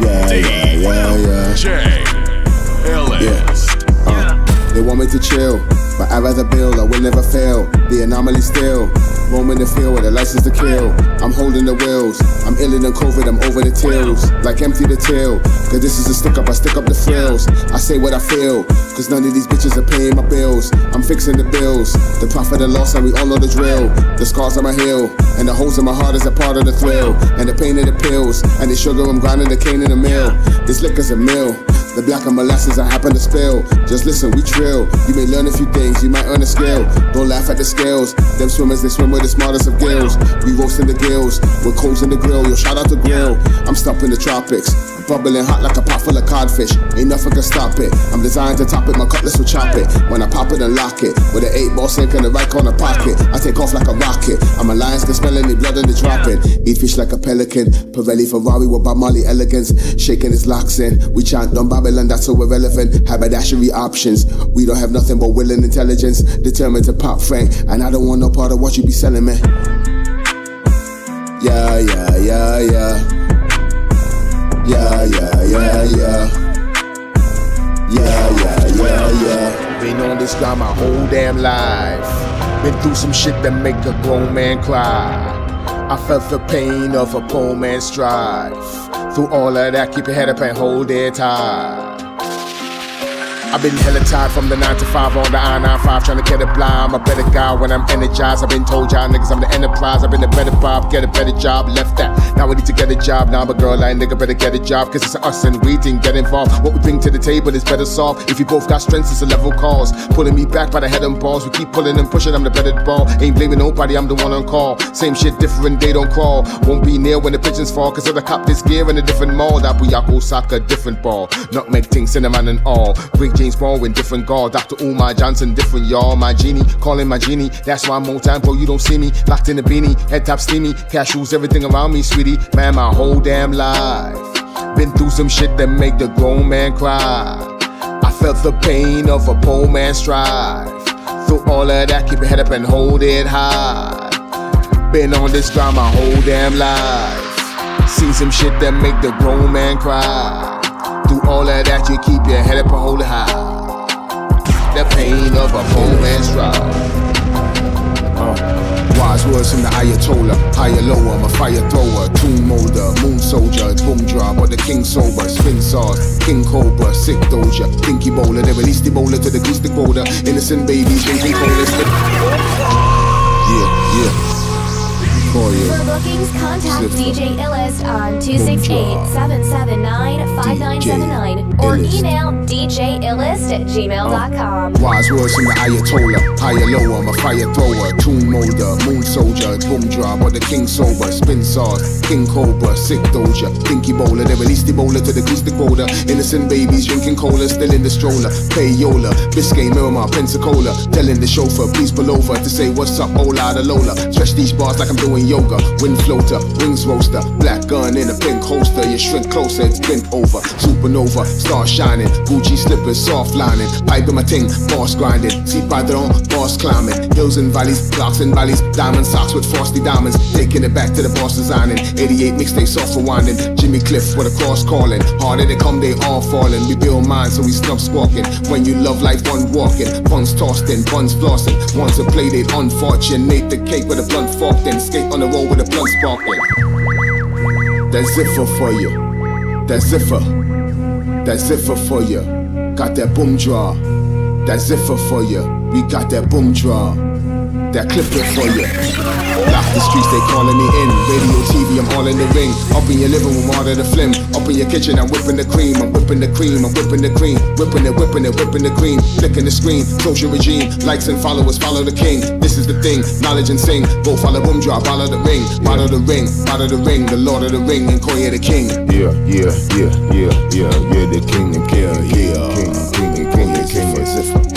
yeah, yeah, yeah, yeah. Ellis. Uh, they want me to chill, But I'd rather build, I will never fail. The anomaly still. Roam in the field with a license to kill. I'm holding the wheels. I'm iller than COVID, I'm over the tails. Like empty the till. Cause this is a stick up, I stick up the frills. I say what I feel. Cause none of these bitches are paying my bills. I'm fixing the bills. The profit and loss, and we all know the drill. The scars on my heel. And the holes in my heart is a part of the thrill. And the pain of the pills. And the sugar, I'm grinding the cane in the mill. This liquor's a mill. The black and molasses I happen to spill. Just listen, we trill. You may learn a few things, you might earn a skill. Don't laugh at the scales. Them swimmers, they swim with the smartest of gills. We roasting the gills, with coals in the grill. Yo, shout out the grill. I'm stuck in the tropics. Bubbling hot like a pot full of codfish. Ain't nothing can stop it. I'm designed to top it, my cutlass will chop it. When I pop it and lock it, with an eight ball sink in the right corner pocket, I take off like a rocket. I'm a lion, can smell any blood in the dropping. Eat fish like a pelican. Pirelli Ferrari with Bob Marley elegance. Shaking his locks in. We chant on Babylon, that's so irrelevant. Haberdashery options. We don't have nothing but will and intelligence. Determined to pop Frank. And I don't want no part of what you be selling, man. Yeah, yeah, yeah, yeah. Yeah, yeah, yeah, yeah. Yeah, yeah, yeah, yeah. Been on this grind my whole damn life. Been through some shit that make a grown man cry. I felt the pain of a poor man's strife. Through all of that, keep your head up and hold it tight. I've been hella tired from the 9 to 5 on the I-95 trying to get a blind. I'm a better guy when I'm energized. I've been told y'all niggas I'm the enterprise. I've been a better Bob, get a better job. Left that. Now I need to get a job. Now I'm a girl, I nigga better get a job. Cause it's us and we didn't get involved. What we bring to the table is better solved. If you both got strengths, it's a level cause. Pulling me back by the head and balls. We keep pulling and pushing, I'm the better ball. Ain't blaming nobody, I'm the one on call. Same shit, different, they don't crawl. Won't be near when the pigeons fall. Cause the cop this gear in a different mall. That Buyako soccer, different ball. Nutmeg ting, cinnamon and all. Big James Baldwin, different guard. Dr. Umar Johnson, different y'all. My genie, calling my genie. That's why I'm time, bro. You don't see me. Locked in a beanie, head top steamy. Cashews, everything around me, sweetie. Man, my whole damn life. Been through some shit that make the grown man cry. I felt the pain of a poor man's strife. Through all of that, keep your head up and hold it high. Been on this grind my whole damn life. Seen some shit that make the grown man cry. Through all of that, you keep your head up and hold it high. The pain of a poor man's strife. Uh, wise words from the Ayatollah, higher lower, a fire thrower, tomb molder, moon soldier, boom drop, but the king sober, spin sauce, king cobra, sick doja, pinky bowler, they release the bowler to the acoustic boulder, innocent babies, drinking cola. Yeah, yeah. For you. For bookings, contact. DJ Illist on 268-779-5979 or email djillist at gmail.com. Uh, Wise words from the Ayatollah, higher lower, I'm a fire thrower, tomb molder, moon soldier, boom drop, but the king sober, spin sauce, king cobra, sick doja, pinky bowler, they release the bowler to the acoustic boulder, innocent babies drinking cola, still in the stroller, payola, Biscayne, Miramar, Pensacola, telling the chauffeur, please pull over to say what's up, hola the Lola, stretch these bars like I'm doing yoga, wind floater, wings roaster, black gun in a pink holster, you shrink closer, it's bent over, supernova, star shining, Gucci slippers, soft lining, pipe in my ting, boss grinding, see padron, boss climbing, hills and valleys, clocks and valleys, diamond socks with frosty diamonds, taking it back to the boss designing, 88 mixtape soft rewinding, Jimmy Cliff with a cross calling, harder they come, they all falling, we build minds so we stop squawking, when you love life, one walking, buns tossed in, buns flossing, once a play date, unfortunate, the cake with a blunt fork, then skate on the road with a blunt sparkling. That ziffer for you, That ziffer. That ziffer for you. Got that boom draw. That ziffer for you. We got that boom draw. That clipper for you. Lock the streets, they calling me in. Radio, TV, I'm all in the ring. Up in your living room, all of the flim. Up in your kitchen, I'm whipping the cream. I'm whipping the cream. I'm whipping the cream. Whipping it, whipping it, whipping the cream. Flicking the screen. Social regime. Likes and followers, follow the king. This is the thing. Knowledge and sing. Go follow boom drop. Follow the ring. Follow the ring. Follow the ring. The Lord of the ring. Nkoye the king. Yeah, yeah, yeah, yeah, yeah, yeah, the king and king, yeah, king, king, and king, and king, and ziffer.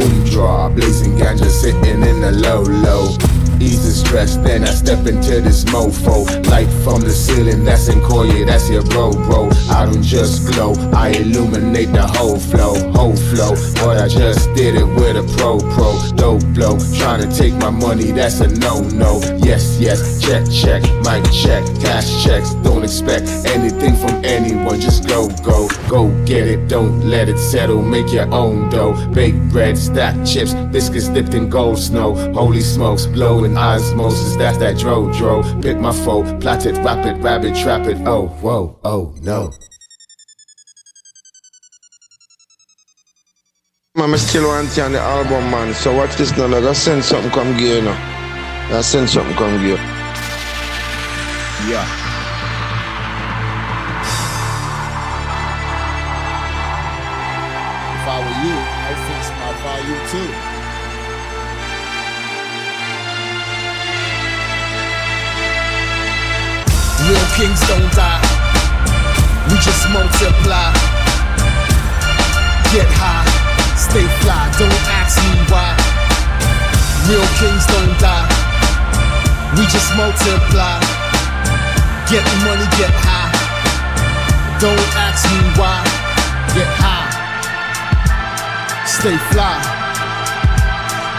Boom draw, blazing ganja sitting in the low low. Ease the stress. Then I step into this mofo. Light from the ceiling, that's in Koya, that's your bro, bro. I don't just glow, I illuminate the whole flow, whole flow. But I just did it with a pro, pro, dope blow. Trying to take my money, that's a no, no. Yes, yes, check, check, mic check, cash checks. Don't expect anything from anyone, just go, go, go get it. Don't let it settle, make your own dough. Bake bread, stack chips, biscuits dipped in gold snow. Holy smokes, blowing osmosis, that's that dro, dro. Pick my foe, plot it, rap it, rabbit, trap it. Oh, whoa, oh, no. Man, I still want to on the album, man. So watch this now. Like, I send something come gear, you know. I send something come gear. Yeah. Kings don't die. We just multiply. Get high, stay fly. Don't ask me why. Real kings don't die. We just multiply. Get money, get high. Don't ask me why. Get high. Stay fly.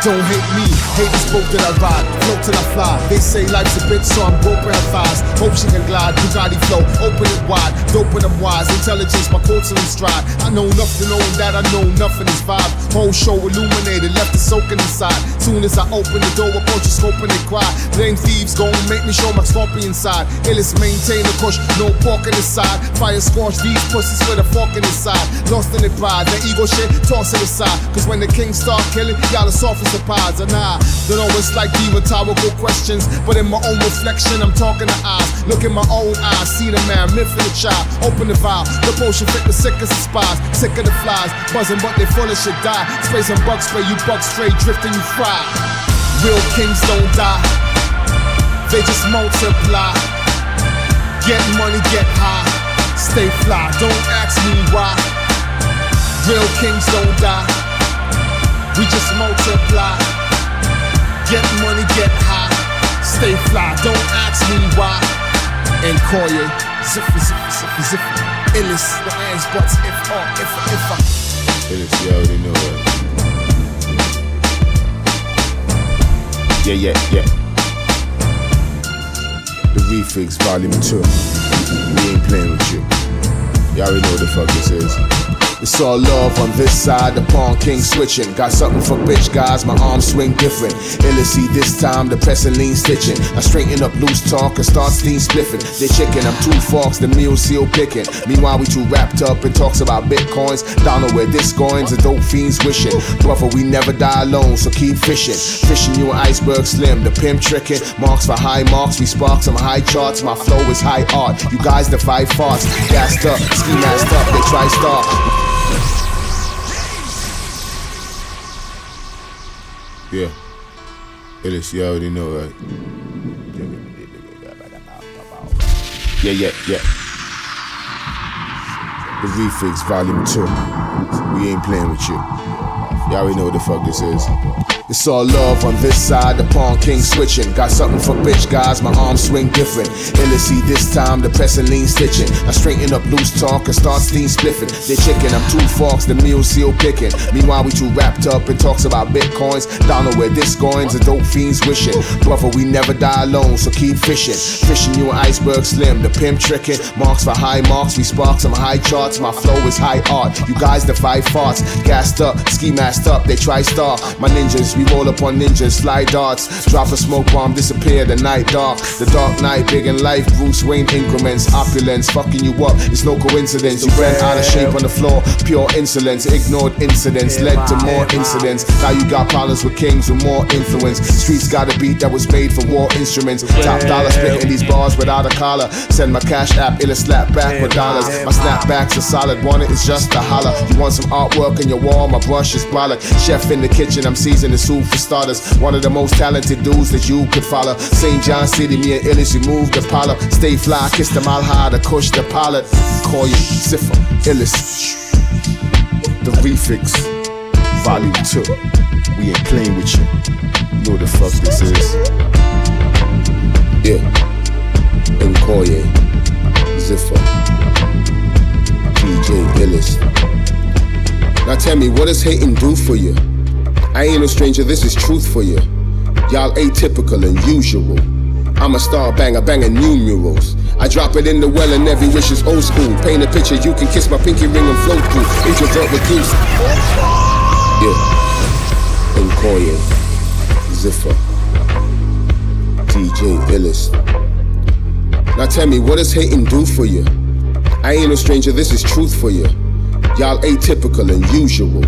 Don't hate me, hate this boat that I ride, float till I fly. They say life's a bitch, so I'm roping her thighs. Hope she can glide, Bugatti flow, open it wide, dope and I'm wise. Intelligence, my quotes in stride. I know nothing, knowing that I know nothing is vibe. Whole show illuminated, left it soaking inside. Soon as I open the door, approach you scoping and cry. Blame thieves, gon' make me show my scorpion side. Illis maintain the kush, no pork in the side. Fire scorch these pussies with a fork in the side. Lost in the pride, the ego shit, toss it aside. Cause when the kings start killing, y'all are soft surprise. And I don't always like the rhetorical questions, but in my own reflection, I'm talking to eyes. Look in my own eyes, see the man, myth in the child. Open the vial, the potion fit the sickest of spies. Sick of the flies, buzzing, but they full of shit die. Spray some bug spray, you bug straight, drifting, you fry. Real kings don't die, they just multiply. Get money, get high, stay fly. Don't ask me why. Real kings don't die. We just multiply. Get money, get high. Stay fly. Don't ask me why. And call you ziffy, ziffy, ziffy, ziffy. Illis, the hands, buts, if, or, if, if, uh. I. Illis, you already know it. Yeah, yeah, yeah. The Refix Volume 2. We ain't playing with you. Y'all already know what the fuck this is. It's all love on this side, the Pawn King switching. Got something for bitch guys, my arms swing different. Illicity this time, the pressing lean stitching. I straighten up loose talk and start steam spliffing. They chicken, I'm two forks, the meal seal picking. Meanwhile, we too wrapped up in talks about bitcoins. Don't know where this going's, the dope fiends wishing. Brother, we never die alone, so keep fishing. Fishing you an iceberg slim, the pimp tricking. Marks for high marks, we spark some high charts. My flow is high art. You guys defy farts. Gassed up, ski masked up, they try start. Yeah. Illis, you already know, right? Yeah, yeah, yeah. The Refix Volume 2. We ain't playing with you. You already know what the fuck this is. It's all love on this side, the Pawn King switching. Got something for bitch guys, my arms swing different. Illicity this time, the pressing lean stitching. I straighten up loose talk and start steam spliffing. They chicken, I'm two forks, the meal seal picking. Meanwhile, we too wrapped up in talks about bitcoins. Don't know where this going's, the dope fiends wishing. Brother, we never die alone, so keep fishing. Fishing you an iceberg slim, the pimp tricking. Marks for high marks, we spark some high charts. My flow is high art. You guys defy farts. Gassed up, ski up, they try star. My ninjas, we roll up on ninjas, slide darts. Drop a smoke bomb, disappear, the night dark. The dark night, big in life, Bruce Wayne increments. Opulence, fucking you up, it's no coincidence. You ran out of shape on the floor, pure insolence. Ignored incidents, led to more incidents. Now you got problems with kings with more influence. Streets got a beat that was made for war instruments. Top dollar spitting these bars without a collar. Send my cash app, ill slap back with dollars. My snapbacks are solid, want it, it's just a holler. You want some artwork on your wall, my brush is brolic. Chef in the kitchen, I'm seasoning soup for starters. One of the most talented dudes that you could follow. St. John City, me and Illis, you moved the pilot. Stay fly, kiss the mile high, the Kush, the pilot. Call you Ziffer, Illis. The refix, volume two. We ain't playing with you. You know the fuck this is. Yeah. Nkoye, Ziffer, DJ Illis tell me, what does hating do for you? I ain't no stranger, this is truth for you. Y'all atypical and usual. I'm a star banger, banging numerals. I drop it in the well and every wish is old school. Paint a picture, you can kiss my pinky ring and float through. Introvert with goose. Yeah. Nkoye, Ziffer, DJ Illest. Now tell me, what does hating do for you? I ain't no stranger, this is truth for you. Y'all atypical and usual.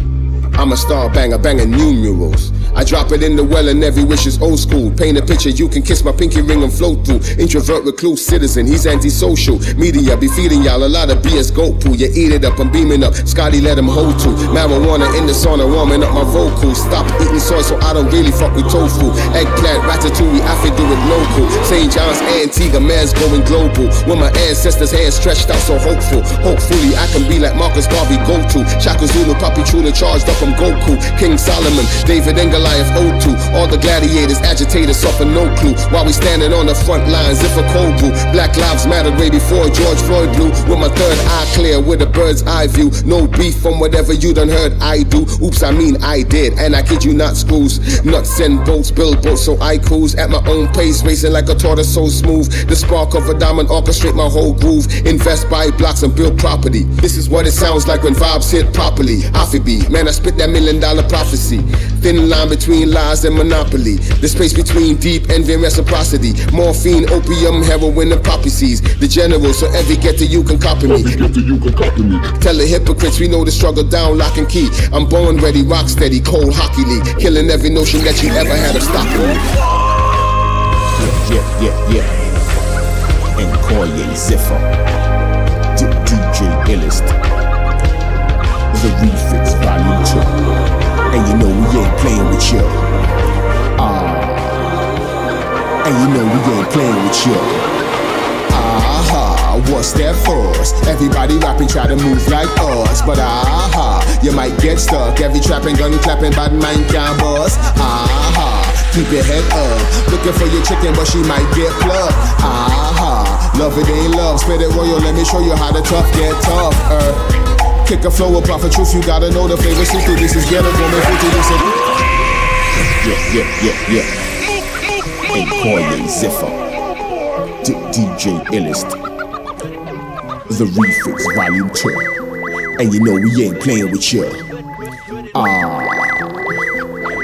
I'm a star banger, banging numerals. I drop it in the well and every wish is old school. Paint a picture, you can kiss my pinky ring and float through. Introvert, recluse, citizen, he's antisocial. Media be feeding y'all a lot of BS goat poo. You eat it up, I'm beaming up. Scotty let him hold to. Marijuana in the sauna, warming up my vocals. Stop eating soy, so I don't really fuck with tofu. Eggplant, ratatouille, I fi do it local. St. John's, Antigua, man's going global. When my ancestors' hands stretched out so hopeful. Hopefully, I can be like Marcus Garvey, go to. Shaka Zulu, Papi Chula, charged up, I'm Goku. King Solomon, David and Goliath, O2. All the gladiators, agitators suffer no clue. While we standing on the front lines, if a cold brew. Black lives mattered way before George Floyd blew. With my third eye clear, with a bird's eye view. No beef from whatever you done heard I do. Oops, I mean I did. And I kid you not, screws. Nuts and bolts, build boats, so I cruise at my own pace, racing like a tortoise so smooth. The spark of a diamond orchestrate my whole groove. Invest, buy blocks, and build property. This is what it sounds like when vibes hit properly. Be man, I spit that million dollar prophecy. Thin line between lies and monopoly. The space between deep envy and reciprocity. Morphine, opium, heroin, and poppy seeds. The general, so every getter you can copy me. Every ghetto you can copy me. Tell the hypocrites we know the struggle down, lock and key. I'm born ready, rock steady, cold hockey league. Killing every notion that you ever had of stopping me. Yeah, yeah, yeah. Nkoye Ziffer. D- DJ Illest. The Refix Volume 2. And you know we ain't playing with you. Ah. And you know we ain't playing with you. Aha, what's that force? Everybody rapping, try to move like us. But aha, you might get stuck. Every trapping, gun clapping, bad mind can't bust. Aha, keep your head up. Looking for your chicken, but she might get plucked. Aha, love it ain't love. Spit it royal, let me show you how the tough get tough. Kick a flow of prophet truth, you gotta know the flavor. See through this is ghetto, woman, fruity, this is. Yeah, yeah, yeah, yeah. Nkoye Ziffer. D- DJ Illest. The Refix Volume 2. And you know we ain't playing with you. Ah.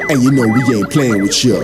And you know we ain't playing with you.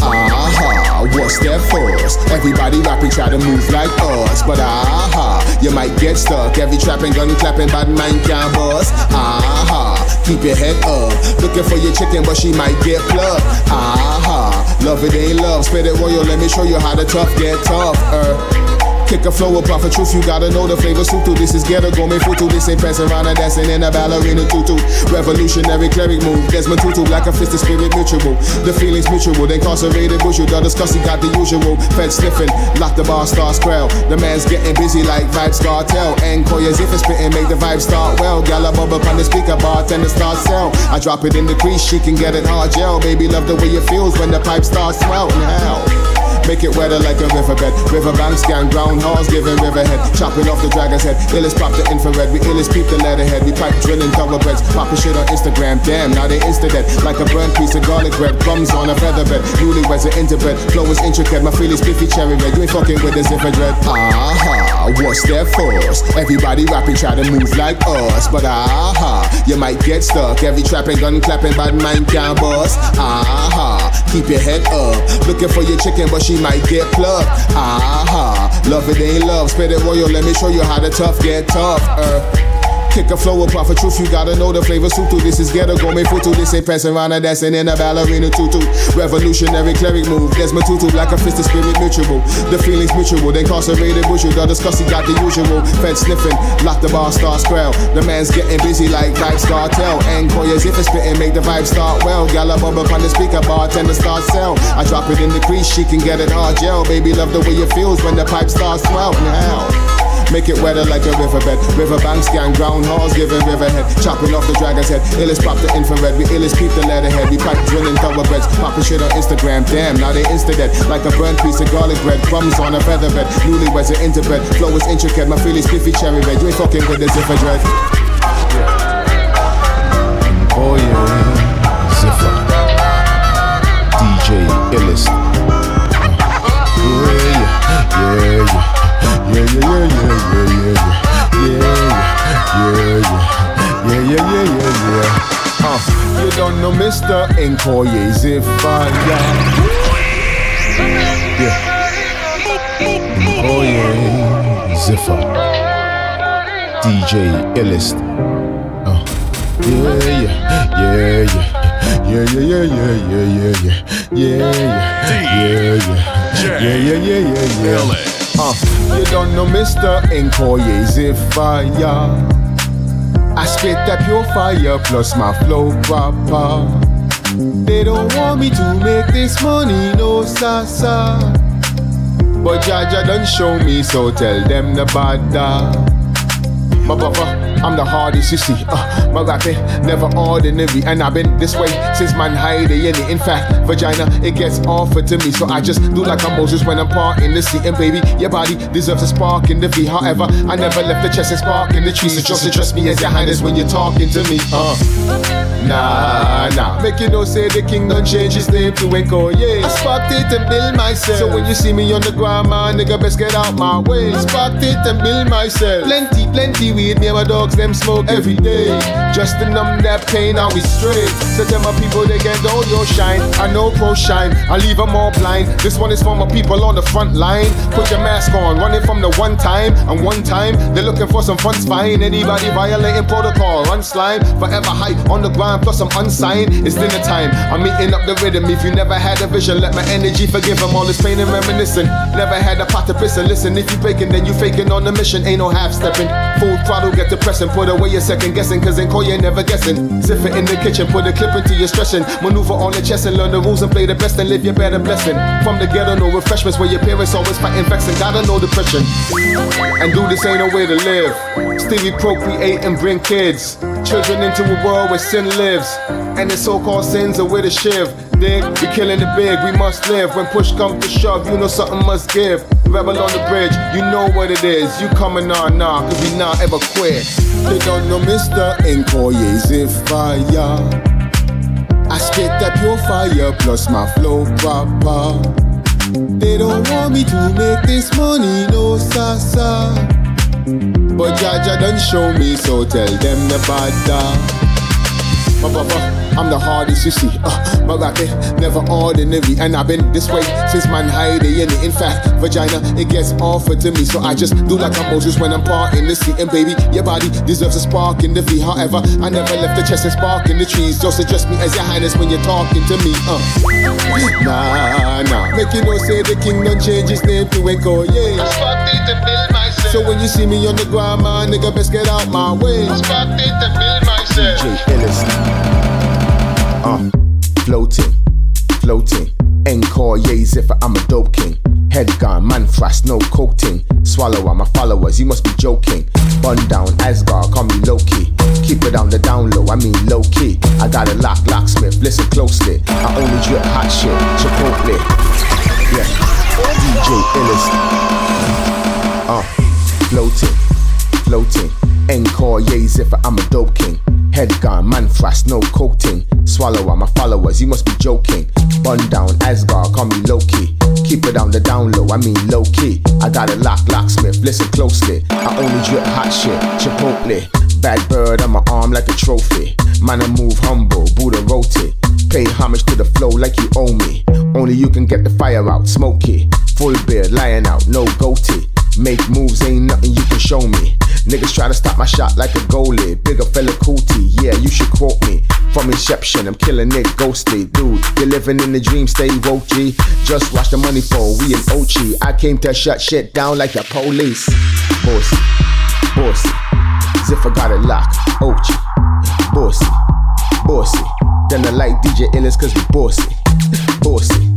Aha, what's that force? Everybody rapping, try to move like us. But aha, you might get stuck. Every trapping, gun clapping, bad mind can't bust. Aha, keep your head up. Looking for your chicken, but she might get plucked. Aha, love it ain't love. Spit it royal, let me show you how the tough get tough. Er. Kick a flow of prophet truth, you gotta know the flavor sutu. This is ghetto gourmet futu. This ain't and dancing in a ballerina tutu. Revolutionary cleric move. Desmond Tutu, black a fisted spirit mutual. The feelings mutual, incarcerated bushel. The disgusting got the usual. Fed sniffing, lock the bar, star screll. The man's getting busy like Vybz Kartel. Encore as if it's spitting, make the vibe start well. Gala bubble on the speaker, bartender start sell. I drop it in the crease, she can get it hard gel. Baby, love the way it feels when the pipe starts swelling hell. Make it wetter like a riverbed. Riverbank scan groundhogs giving riverhead. Chopping off the dragon's head. Illest pop the infrared. We illest peep the letterhead. We pipe drilling thoroughbreds. Popping shit on Instagram. Damn, now they insta dead. Like a burnt piece of garlic bread. Crumbs on a feather bed. Newlyweds are interbred. Flow is intricate. My feelings spiffy cherry red. You ain't fucking with this infrared. Aha, what's that force? Everybody rapping, try to move like us. But aha, you might get stuck. Every trapping, gun clapping, bad mind can't bust. Aha, keep your head up. Looking for your chicken, but she might get plucked. Aha, love it ain't love. Spit it royal, let me show you how the tough get tough. Uh. Kick a flow of prophet truth, you gotta know the flavor sutu. This is ghetto gourmet futu. This ain't passing around and dancing in a ballerina tutu. Revolutionary cleric move. Desmond Tutu, black a fisted spirit mutual. The feelings mutual, The incarcerated bushel. The disgusting got the usual. Fed sniffing, lock the bar, star screll. The man's getting busy like Vybz Kartel. Encore as if it's spitting, make the vibe start well. Bub up on the speaker, bartender start sell. I drop it in the crease, she can get it hard gel. Baby, love the way it feels when the pipe starts swell. Now. Make it wetter like a riverbed. Riverbank scan groundhogs giving riverhead. Chopping off the dragon's head. Illest pop the infrared. We illest peep the letterhead. We pipe drilling thoroughbreds. Popping shit on Instagram. Damn, now they insta dead. Like a burnt piece of garlic bread. Crumbs on a feather bed. Newlyweds are interbred. Flow is intricate. My feelings spiffy cherry red. You ain't fucking with this if I dread. Oh yeah, Ziffer, DJ Illest. Yeah, yeah, yeah, yeah, yeah, yeah, yeah, yeah, yeah, yeah, yeah, yeah, yeah, yeah, yeah, yeah, yeah. Uh, you don't know Mr. Nkoye Ziffer, yeah. Yeah. Oh yeah, Ziffer, DJ Illest. Uh, yeah, yeah, yeah, yeah, yeah, yeah, yeah, yeah, yeah, yeah, yeah, yeah, yeah, yeah, yeah, yeah, yeah, yeah, yeah. Uh, you don't know Mr. Nkoye Ziffer, yeah. I spit that pure fire plus my flow proper. They don't want me to make this money, no sasa. But Jaja done show me, so tell them the bother. My brother, I'm the hardest you see. Uh, my rapping never ordinary, and I've been this way since in it. In fact, vagina it gets offered to me, so I just do like I'm Moses when I'm parting the sea. And baby, your body deserves a spark in the V. However, I never left the chest and spark in the tree, so just address me as your highness when you're talking to me. Uh, nah, nah, make you know say the king done change his name to Enko. Yeah, I sparked it and build myself. So when you see me on the ground, man, nigga best get out my way. Sparked it and build myself. Plenty, plenty weed, me and my dogs them smoke every day. Just to numb that pain, I we straight. So tell my people they get all your shine. I know pro shine, I leave them all blind. This one is for my people on the front line. Put your mask on, running from the one time and one time. They're looking for some funds, fine. Anybody violating protocol, run slime. Forever high on the grind, plus I'm unsigned. It's dinner time. I'm meeting up the rhythm. If you never had a vision, let my energy forgive them all this pain and reminiscing. Never had a pot to piss and listen. If you faking, then you faking on the mission. Ain't no half stepping. Full throttle, get depressing. Put away your second guessing, cause in call you never guessing. Zip it in the kitchen, put a clip into your stressing. Maneuver on the chest and learn the rules and play the best and live your better blessing. From the ghetto, no refreshments where your parents always fighting, vexing. Gotta know depression. And do this ain't no way to live. Stevie procreate and bring kids. Children into a world where sin lives. And the so-called sins are with a shiv. Dig, we killing the big, we must live. When push comes to shove, you know something must give. Rebel on the bridge, you know what it is. You coming on now, cause we not ever quit. They don't know Mr. Nkoye fire. I spit that pure fire plus my flow proper. They don't want me to make this money, no sasa. But Jaja done show me, so tell them the bother. My I'm the hardest you see. Uh, my rapping never ordinary, and I've been this way since man hiding in it. In fact, vagina it gets offered to me, so I just do like I'm Moses when I'm parting the sea. And baby, your body deserves a spark in the V. However, I never left the chest and spark in the trees. Just address me as your highness when you're talking to me. Uh. Nah, nah, make you know say the king done change his name to Enko. Yeah, I sparked it and build myself. So when you see me on the ground, my nigga best get out my way. I sparked it and build myself. DJ Ellis. Uh, floating, floating. Encore, yeah, if I'm a dope king. Head gone, man frost, no coating. Swallower, my followers, you must be joking. Bun down, Asgard, call me Loki. Keep it on the down low, I mean low key. I got a lock, locksmith, listen closely. I only drip hot shit, Chipotle. Yeah, DJ Illest. Uh, floating, floating. Encore, yeah, if I'm a dope king. Head gone, man frost, no coating. Swallower, my followers, you must be joking. Bun down, Asgard, call me Loki. Keep it on the down low, I mean low key. I got a lock, locksmith, listen closely. I only drip hot shit, Chipotle. Bad bird on my arm like a trophy. Man, I move humble, Buddha it. Pay homage to the flow like you owe me. Only you can get the fire out, smoky. Full beard, lying out, no goatee. Make moves, ain't nothing you can show me. Niggas try to stop my shot like a goalie. Bigger fella cootie, yeah, you should quote me. From inception, I'm killing it ghostly. Dude, you're living in the dream, stay woke, G. Just watch the money fall, we in Ochi. I came to shut shit down like the police. Bossy, bossy. Ziffer got it locked, Ochi. Bossy, bossy. Then I like DJ Illis cause we bossy. Bossy,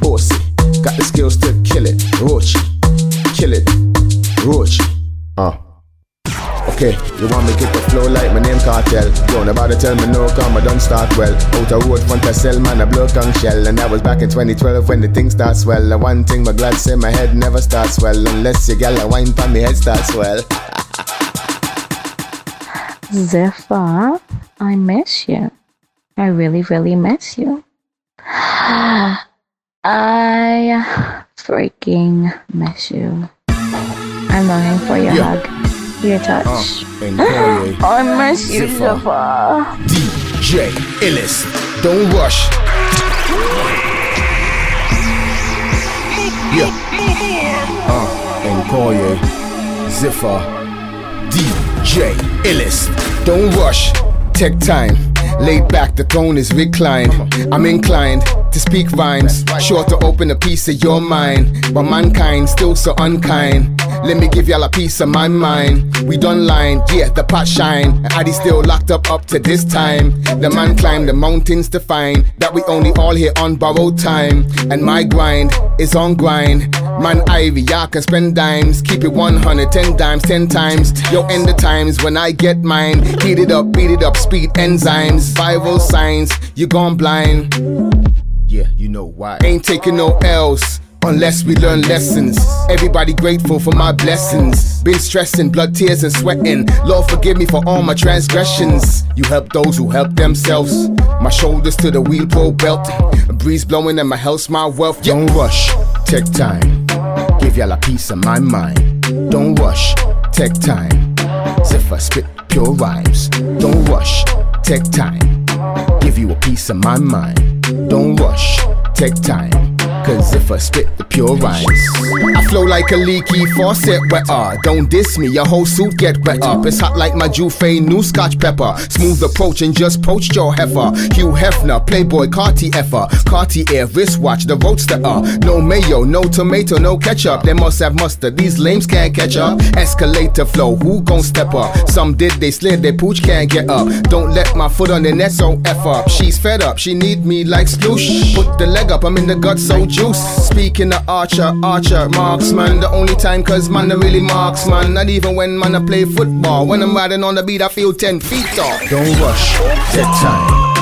bossy. Got the skills to kill it, Rochi. Kill it, Roach. Uh. Okay, you want me kick the flow like my name cartel Don't nobody tell me no, come I don't start well Out a road front I sell, man, I blow conch shell And I was back in 2012 when the thing starts well And one thing my glad say my head never starts well Unless you gal a wine pan me head starts well (laughs) Zephyr, I miss you. I really, really miss you. (gasps) I freaking miss you. I'm longing for your Yeah. hug, your touch. Uh, (gasps) I miss you. Ziffer. DJ Illis. Don't rush. Yeah. Uh, Nkoye. Ziffer. DJ Illis. Don't rush. Take time. Laid back, the throne is reclined. I'm inclined to speak rhymes, sure to open a piece of your mind. But mankind still so unkind. Let me give y'all a piece of my mind. We done line, yeah, the pot shine. Addy still locked up up to this time. The man climbed the mountains to find that we only all here on borrowed time. And my grind is on grind. Man, Ivy, y'all can spend dimes. Keep it 110 dimes, 10 times. Yo, in the times when I get mine. Heat it up, beat it up, speed enzymes. Viral signs, you gone blind. Yeah, you know why. Ain't taking no L's. Unless we learn lessons. Everybody grateful for my blessings. Been stressing, blood, tears, and sweating. Lord, forgive me for all my transgressions. You help those who help themselves. My shoulders to the wheel pro belt. A breeze blowing and my health, my wealth. Don't rush, take time. Give y'all a piece of my mind. Don't rush, take time. Zephyr spit pure rhymes. Don't rush, take time. Give you a piece of my mind. Don't rush, take time. Cause if I spit the pure rhymes, I flow like a leaky faucet wetter. Don't diss me, your whole suit get wet up. It's hot like my Juve new scotch pepper. Smooth approach and just poached your heifer. Hugh Hefner, Playboy Carti effer. Cartier wristwatch, the roadster up. No mayo, no tomato, no ketchup. They must have mustard, these lames can't catch up. Escalator flow, who gon' step up? Some did, they slid, their pooch can't get up. Don't let my foot on the net, so F up. She's fed up, she need me like sploosh. Put the leg up, I'm in the gut, so juice. Speaking of Archer, Archer, marksman. The only time, cause man, I really marksman. Not even when man, I play football. When I'm riding on the beat, I feel 10 feet tall. Don't rush, take time.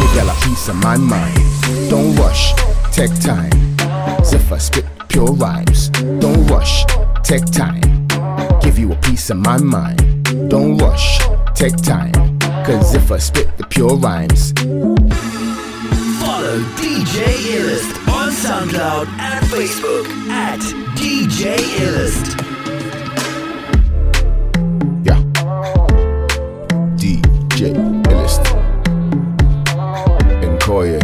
Give y'all a piece of my mind. Don't rush, take time. Zephyr spit pure rhymes. Don't rush, take time. Give you a piece of my mind. Don't rush, take time. Cause if I spit the pure rhymes, Follow DJ Illest on SoundCloud and Facebook at DJ Illest. DJ Illist, Nkoye,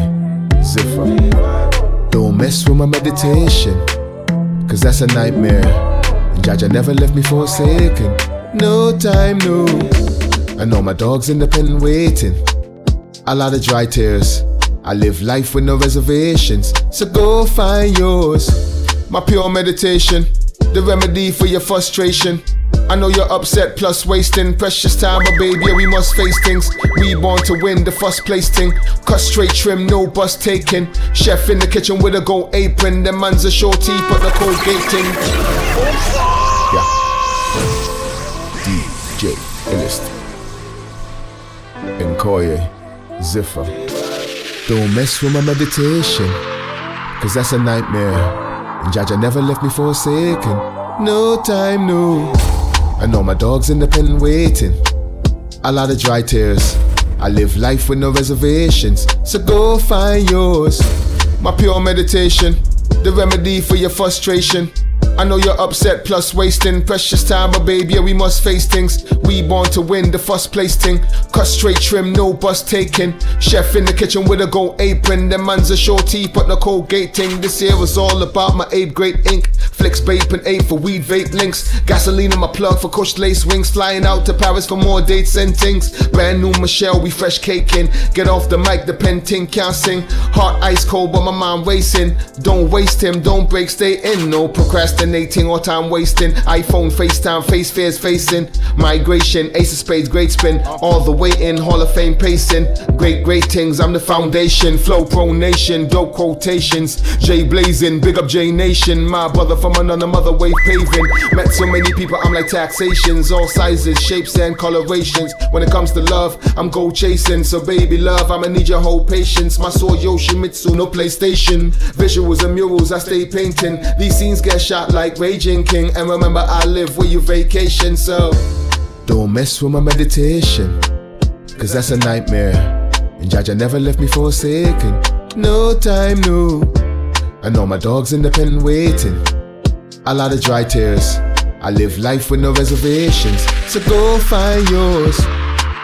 Ziffer. Don't mess with my meditation, cause that's a nightmare. And Jaja never left me forsaken. No time, no. I know my dog's in the pen waiting. A lot of dry tears. I live life with no reservations, so go find yours. My pure meditation, the remedy for your frustration. I know you're upset plus wasting precious time, but baby, yeah, we must face things. We born to win the first place thing. Cut straight trim, no bus taking. Chef in the kitchen with a gold apron. The man's a shorty, but the cold gating. Yeah. DJ Illist. Nkoye. Ziffer. Don't mess with my meditation. Cause that's a nightmare. And Jaja never left me forsaken. No time, no. I know my dog's in the pen waiting. A lot of dry tears. I live life with no reservations. So go find yours. My pure meditation. The remedy for your frustration. I know you're upset plus wasting precious time, but baby, yeah, we must face things. We born to win the first place thing. Cut straight trim, no bus taking. Chef in the kitchen with a gold apron. The man's a shorty, but the cold gating. This year was all about my eighth grade ink. Flicks vape and eight for weed vape links. Gasoline in my plug for Kush lace wings. Flying out to Paris for more dates and things. Brand new Michelle, we fresh caking. Get off the mic, the pen ting can't sing. Heart ice cold, but my mind racing. Don't waste him, don't break, stay in. No procrastinating or time wasting. iPhone, FaceTime, face fears facing. Migration, ace of spades, great spin. All the way in, Hall of Fame pacing. Great, great things, I'm the foundation. Flow pro nation, dope quotations. J blazing, big up J Nation. My brother from another mother wave paving. Met so many people, I'm like taxations. All sizes, shapes, and colorations. When it comes to love, I'm gold chasing. So baby love, I'ma need your whole patience. My soul Yoshimitsu, no PlayStation. Visuals and murals, I stay painting. These scenes get shot like Raging King. And remember, I live where you vacation, so don't mess with my meditation. Cause that's a nightmare. And Jaja never left me forsaken. No time, no. I know my dog's in the pen waiting. A lot of dry tears. I live life with no reservations. So go find yours.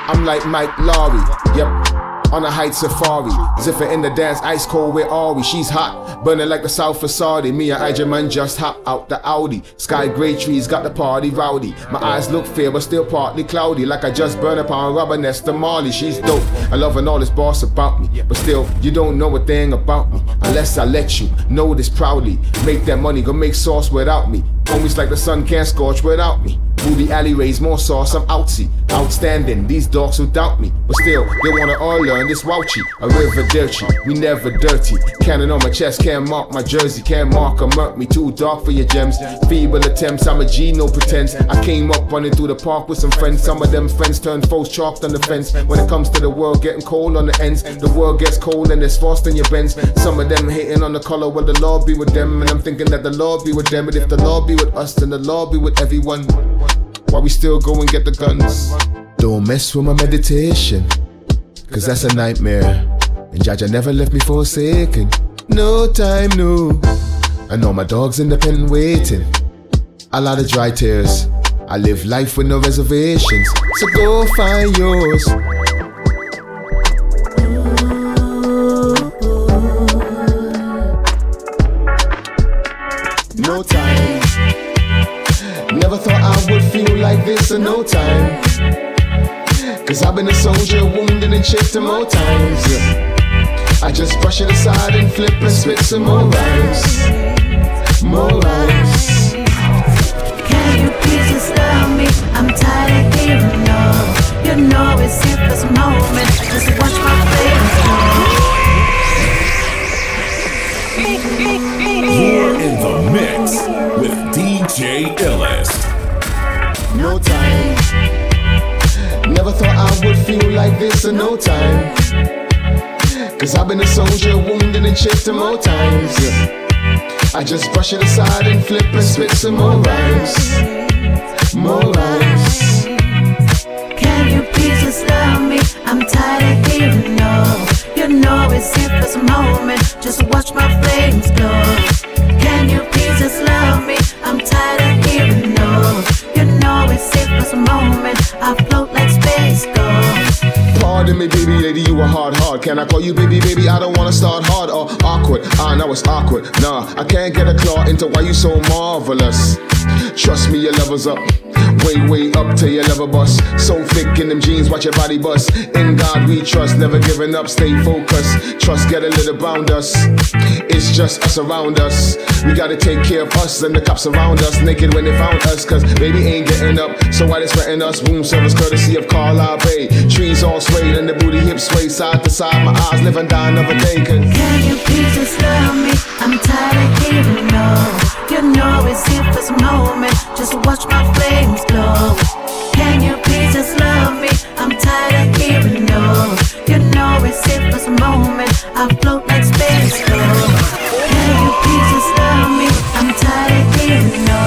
I'm like Mike Laurie. Yep. On a height safari, Ziffer in the dance, ice cold, where are we? She's hot, burning like the south of Saudi. Me and Ija man just hop out the Audi. Sky gray trees got the party rowdy. My eyes look fair, but still partly cloudy. Like I just burned upon rubber nest of Marley. She's dope. I love her all this boss about me. But still, you don't know a thing about me. Unless I let you know this proudly. Make that money, go make sauce without me. Homies like the sun can't scorch without me. Movie alleyways, more sauce, I'm outsy. Outstanding, these dogs who doubt me. But still, they wanna all learn this wouchy. A river dirty, we never dirty. Cannon on my chest, can't mark my jersey, can't mark or murk me. Too dark for your gems. Feeble attempts, I'm a G, no pretense. I came up running through the park with some friends. Some of them friends turned foes chalked on the fence. When it comes to the world getting cold on the ends, the world gets cold and it's frost in your bends. Some of them hating on the color, well, the law be with them. And I'm thinking that the law be with them. And if the law be with us, then the law be with everyone. Why we still go and get the guns? Don't mess with my meditation, cause that's a nightmare. And Jaja never left me forsaken. No time, no. I know my dog's in the pen waiting. A lot of dry tears. I live life with no reservations. So go find yours. Like this in no time. Cause I've been a soldier, wounded and chased more times. I just brush it aside and flip and spit some more rhymes. More rhymes. Can you please just love me? I'm tired of hearing no. You know it's here for this moment. Just watch my face You're in the mix with DJ Illest. No time. Never thought I would feel like this in no time. Cause I've been a soldier, wounded and chased more times. I just brush it aside and flip and spit some more rhymes. More rhymes. Can you please just love me? I'm tired of hearing no. You know it's here for this moment. Just watch my flames glow. Can you please just love me? I'm tired moment. I float like space ghost. Pardon me, baby lady, you a hard hard. Can I call you baby, baby? I don't wanna start hard or awkward. Ah, I know it's awkward. Nah, I can't get a claw into why you so marvelous. Trust me, your level's up. Way, way up to your level bust. So thick in them jeans, watch your body bust. In God we trust, never giving up, stay focused. Trust get a little bound us. It's just us around us. We gotta take care of us and the cops around us. Naked when they found us, cause baby ain't getting up. So why they sweating us? Room service courtesy of Carlisle Bay. Trees all sway, the booty hips sway side to side. My eyes live and die, never thinking. Can you please just love me? I'm tired of hearing no. You know it's here for this moment. Just watch my flames glow. Can you please just love me? I'm tired of hearing no. You know it's here for this moment. I float like space flow. Can you please just love me? I'm tired of hearing no.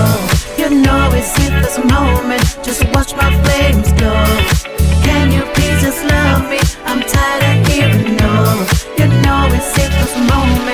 You know it's here for this moment. Just watch my flames glow. Can you? just love me. I'm tired of hearing no. You know it's it for a moment.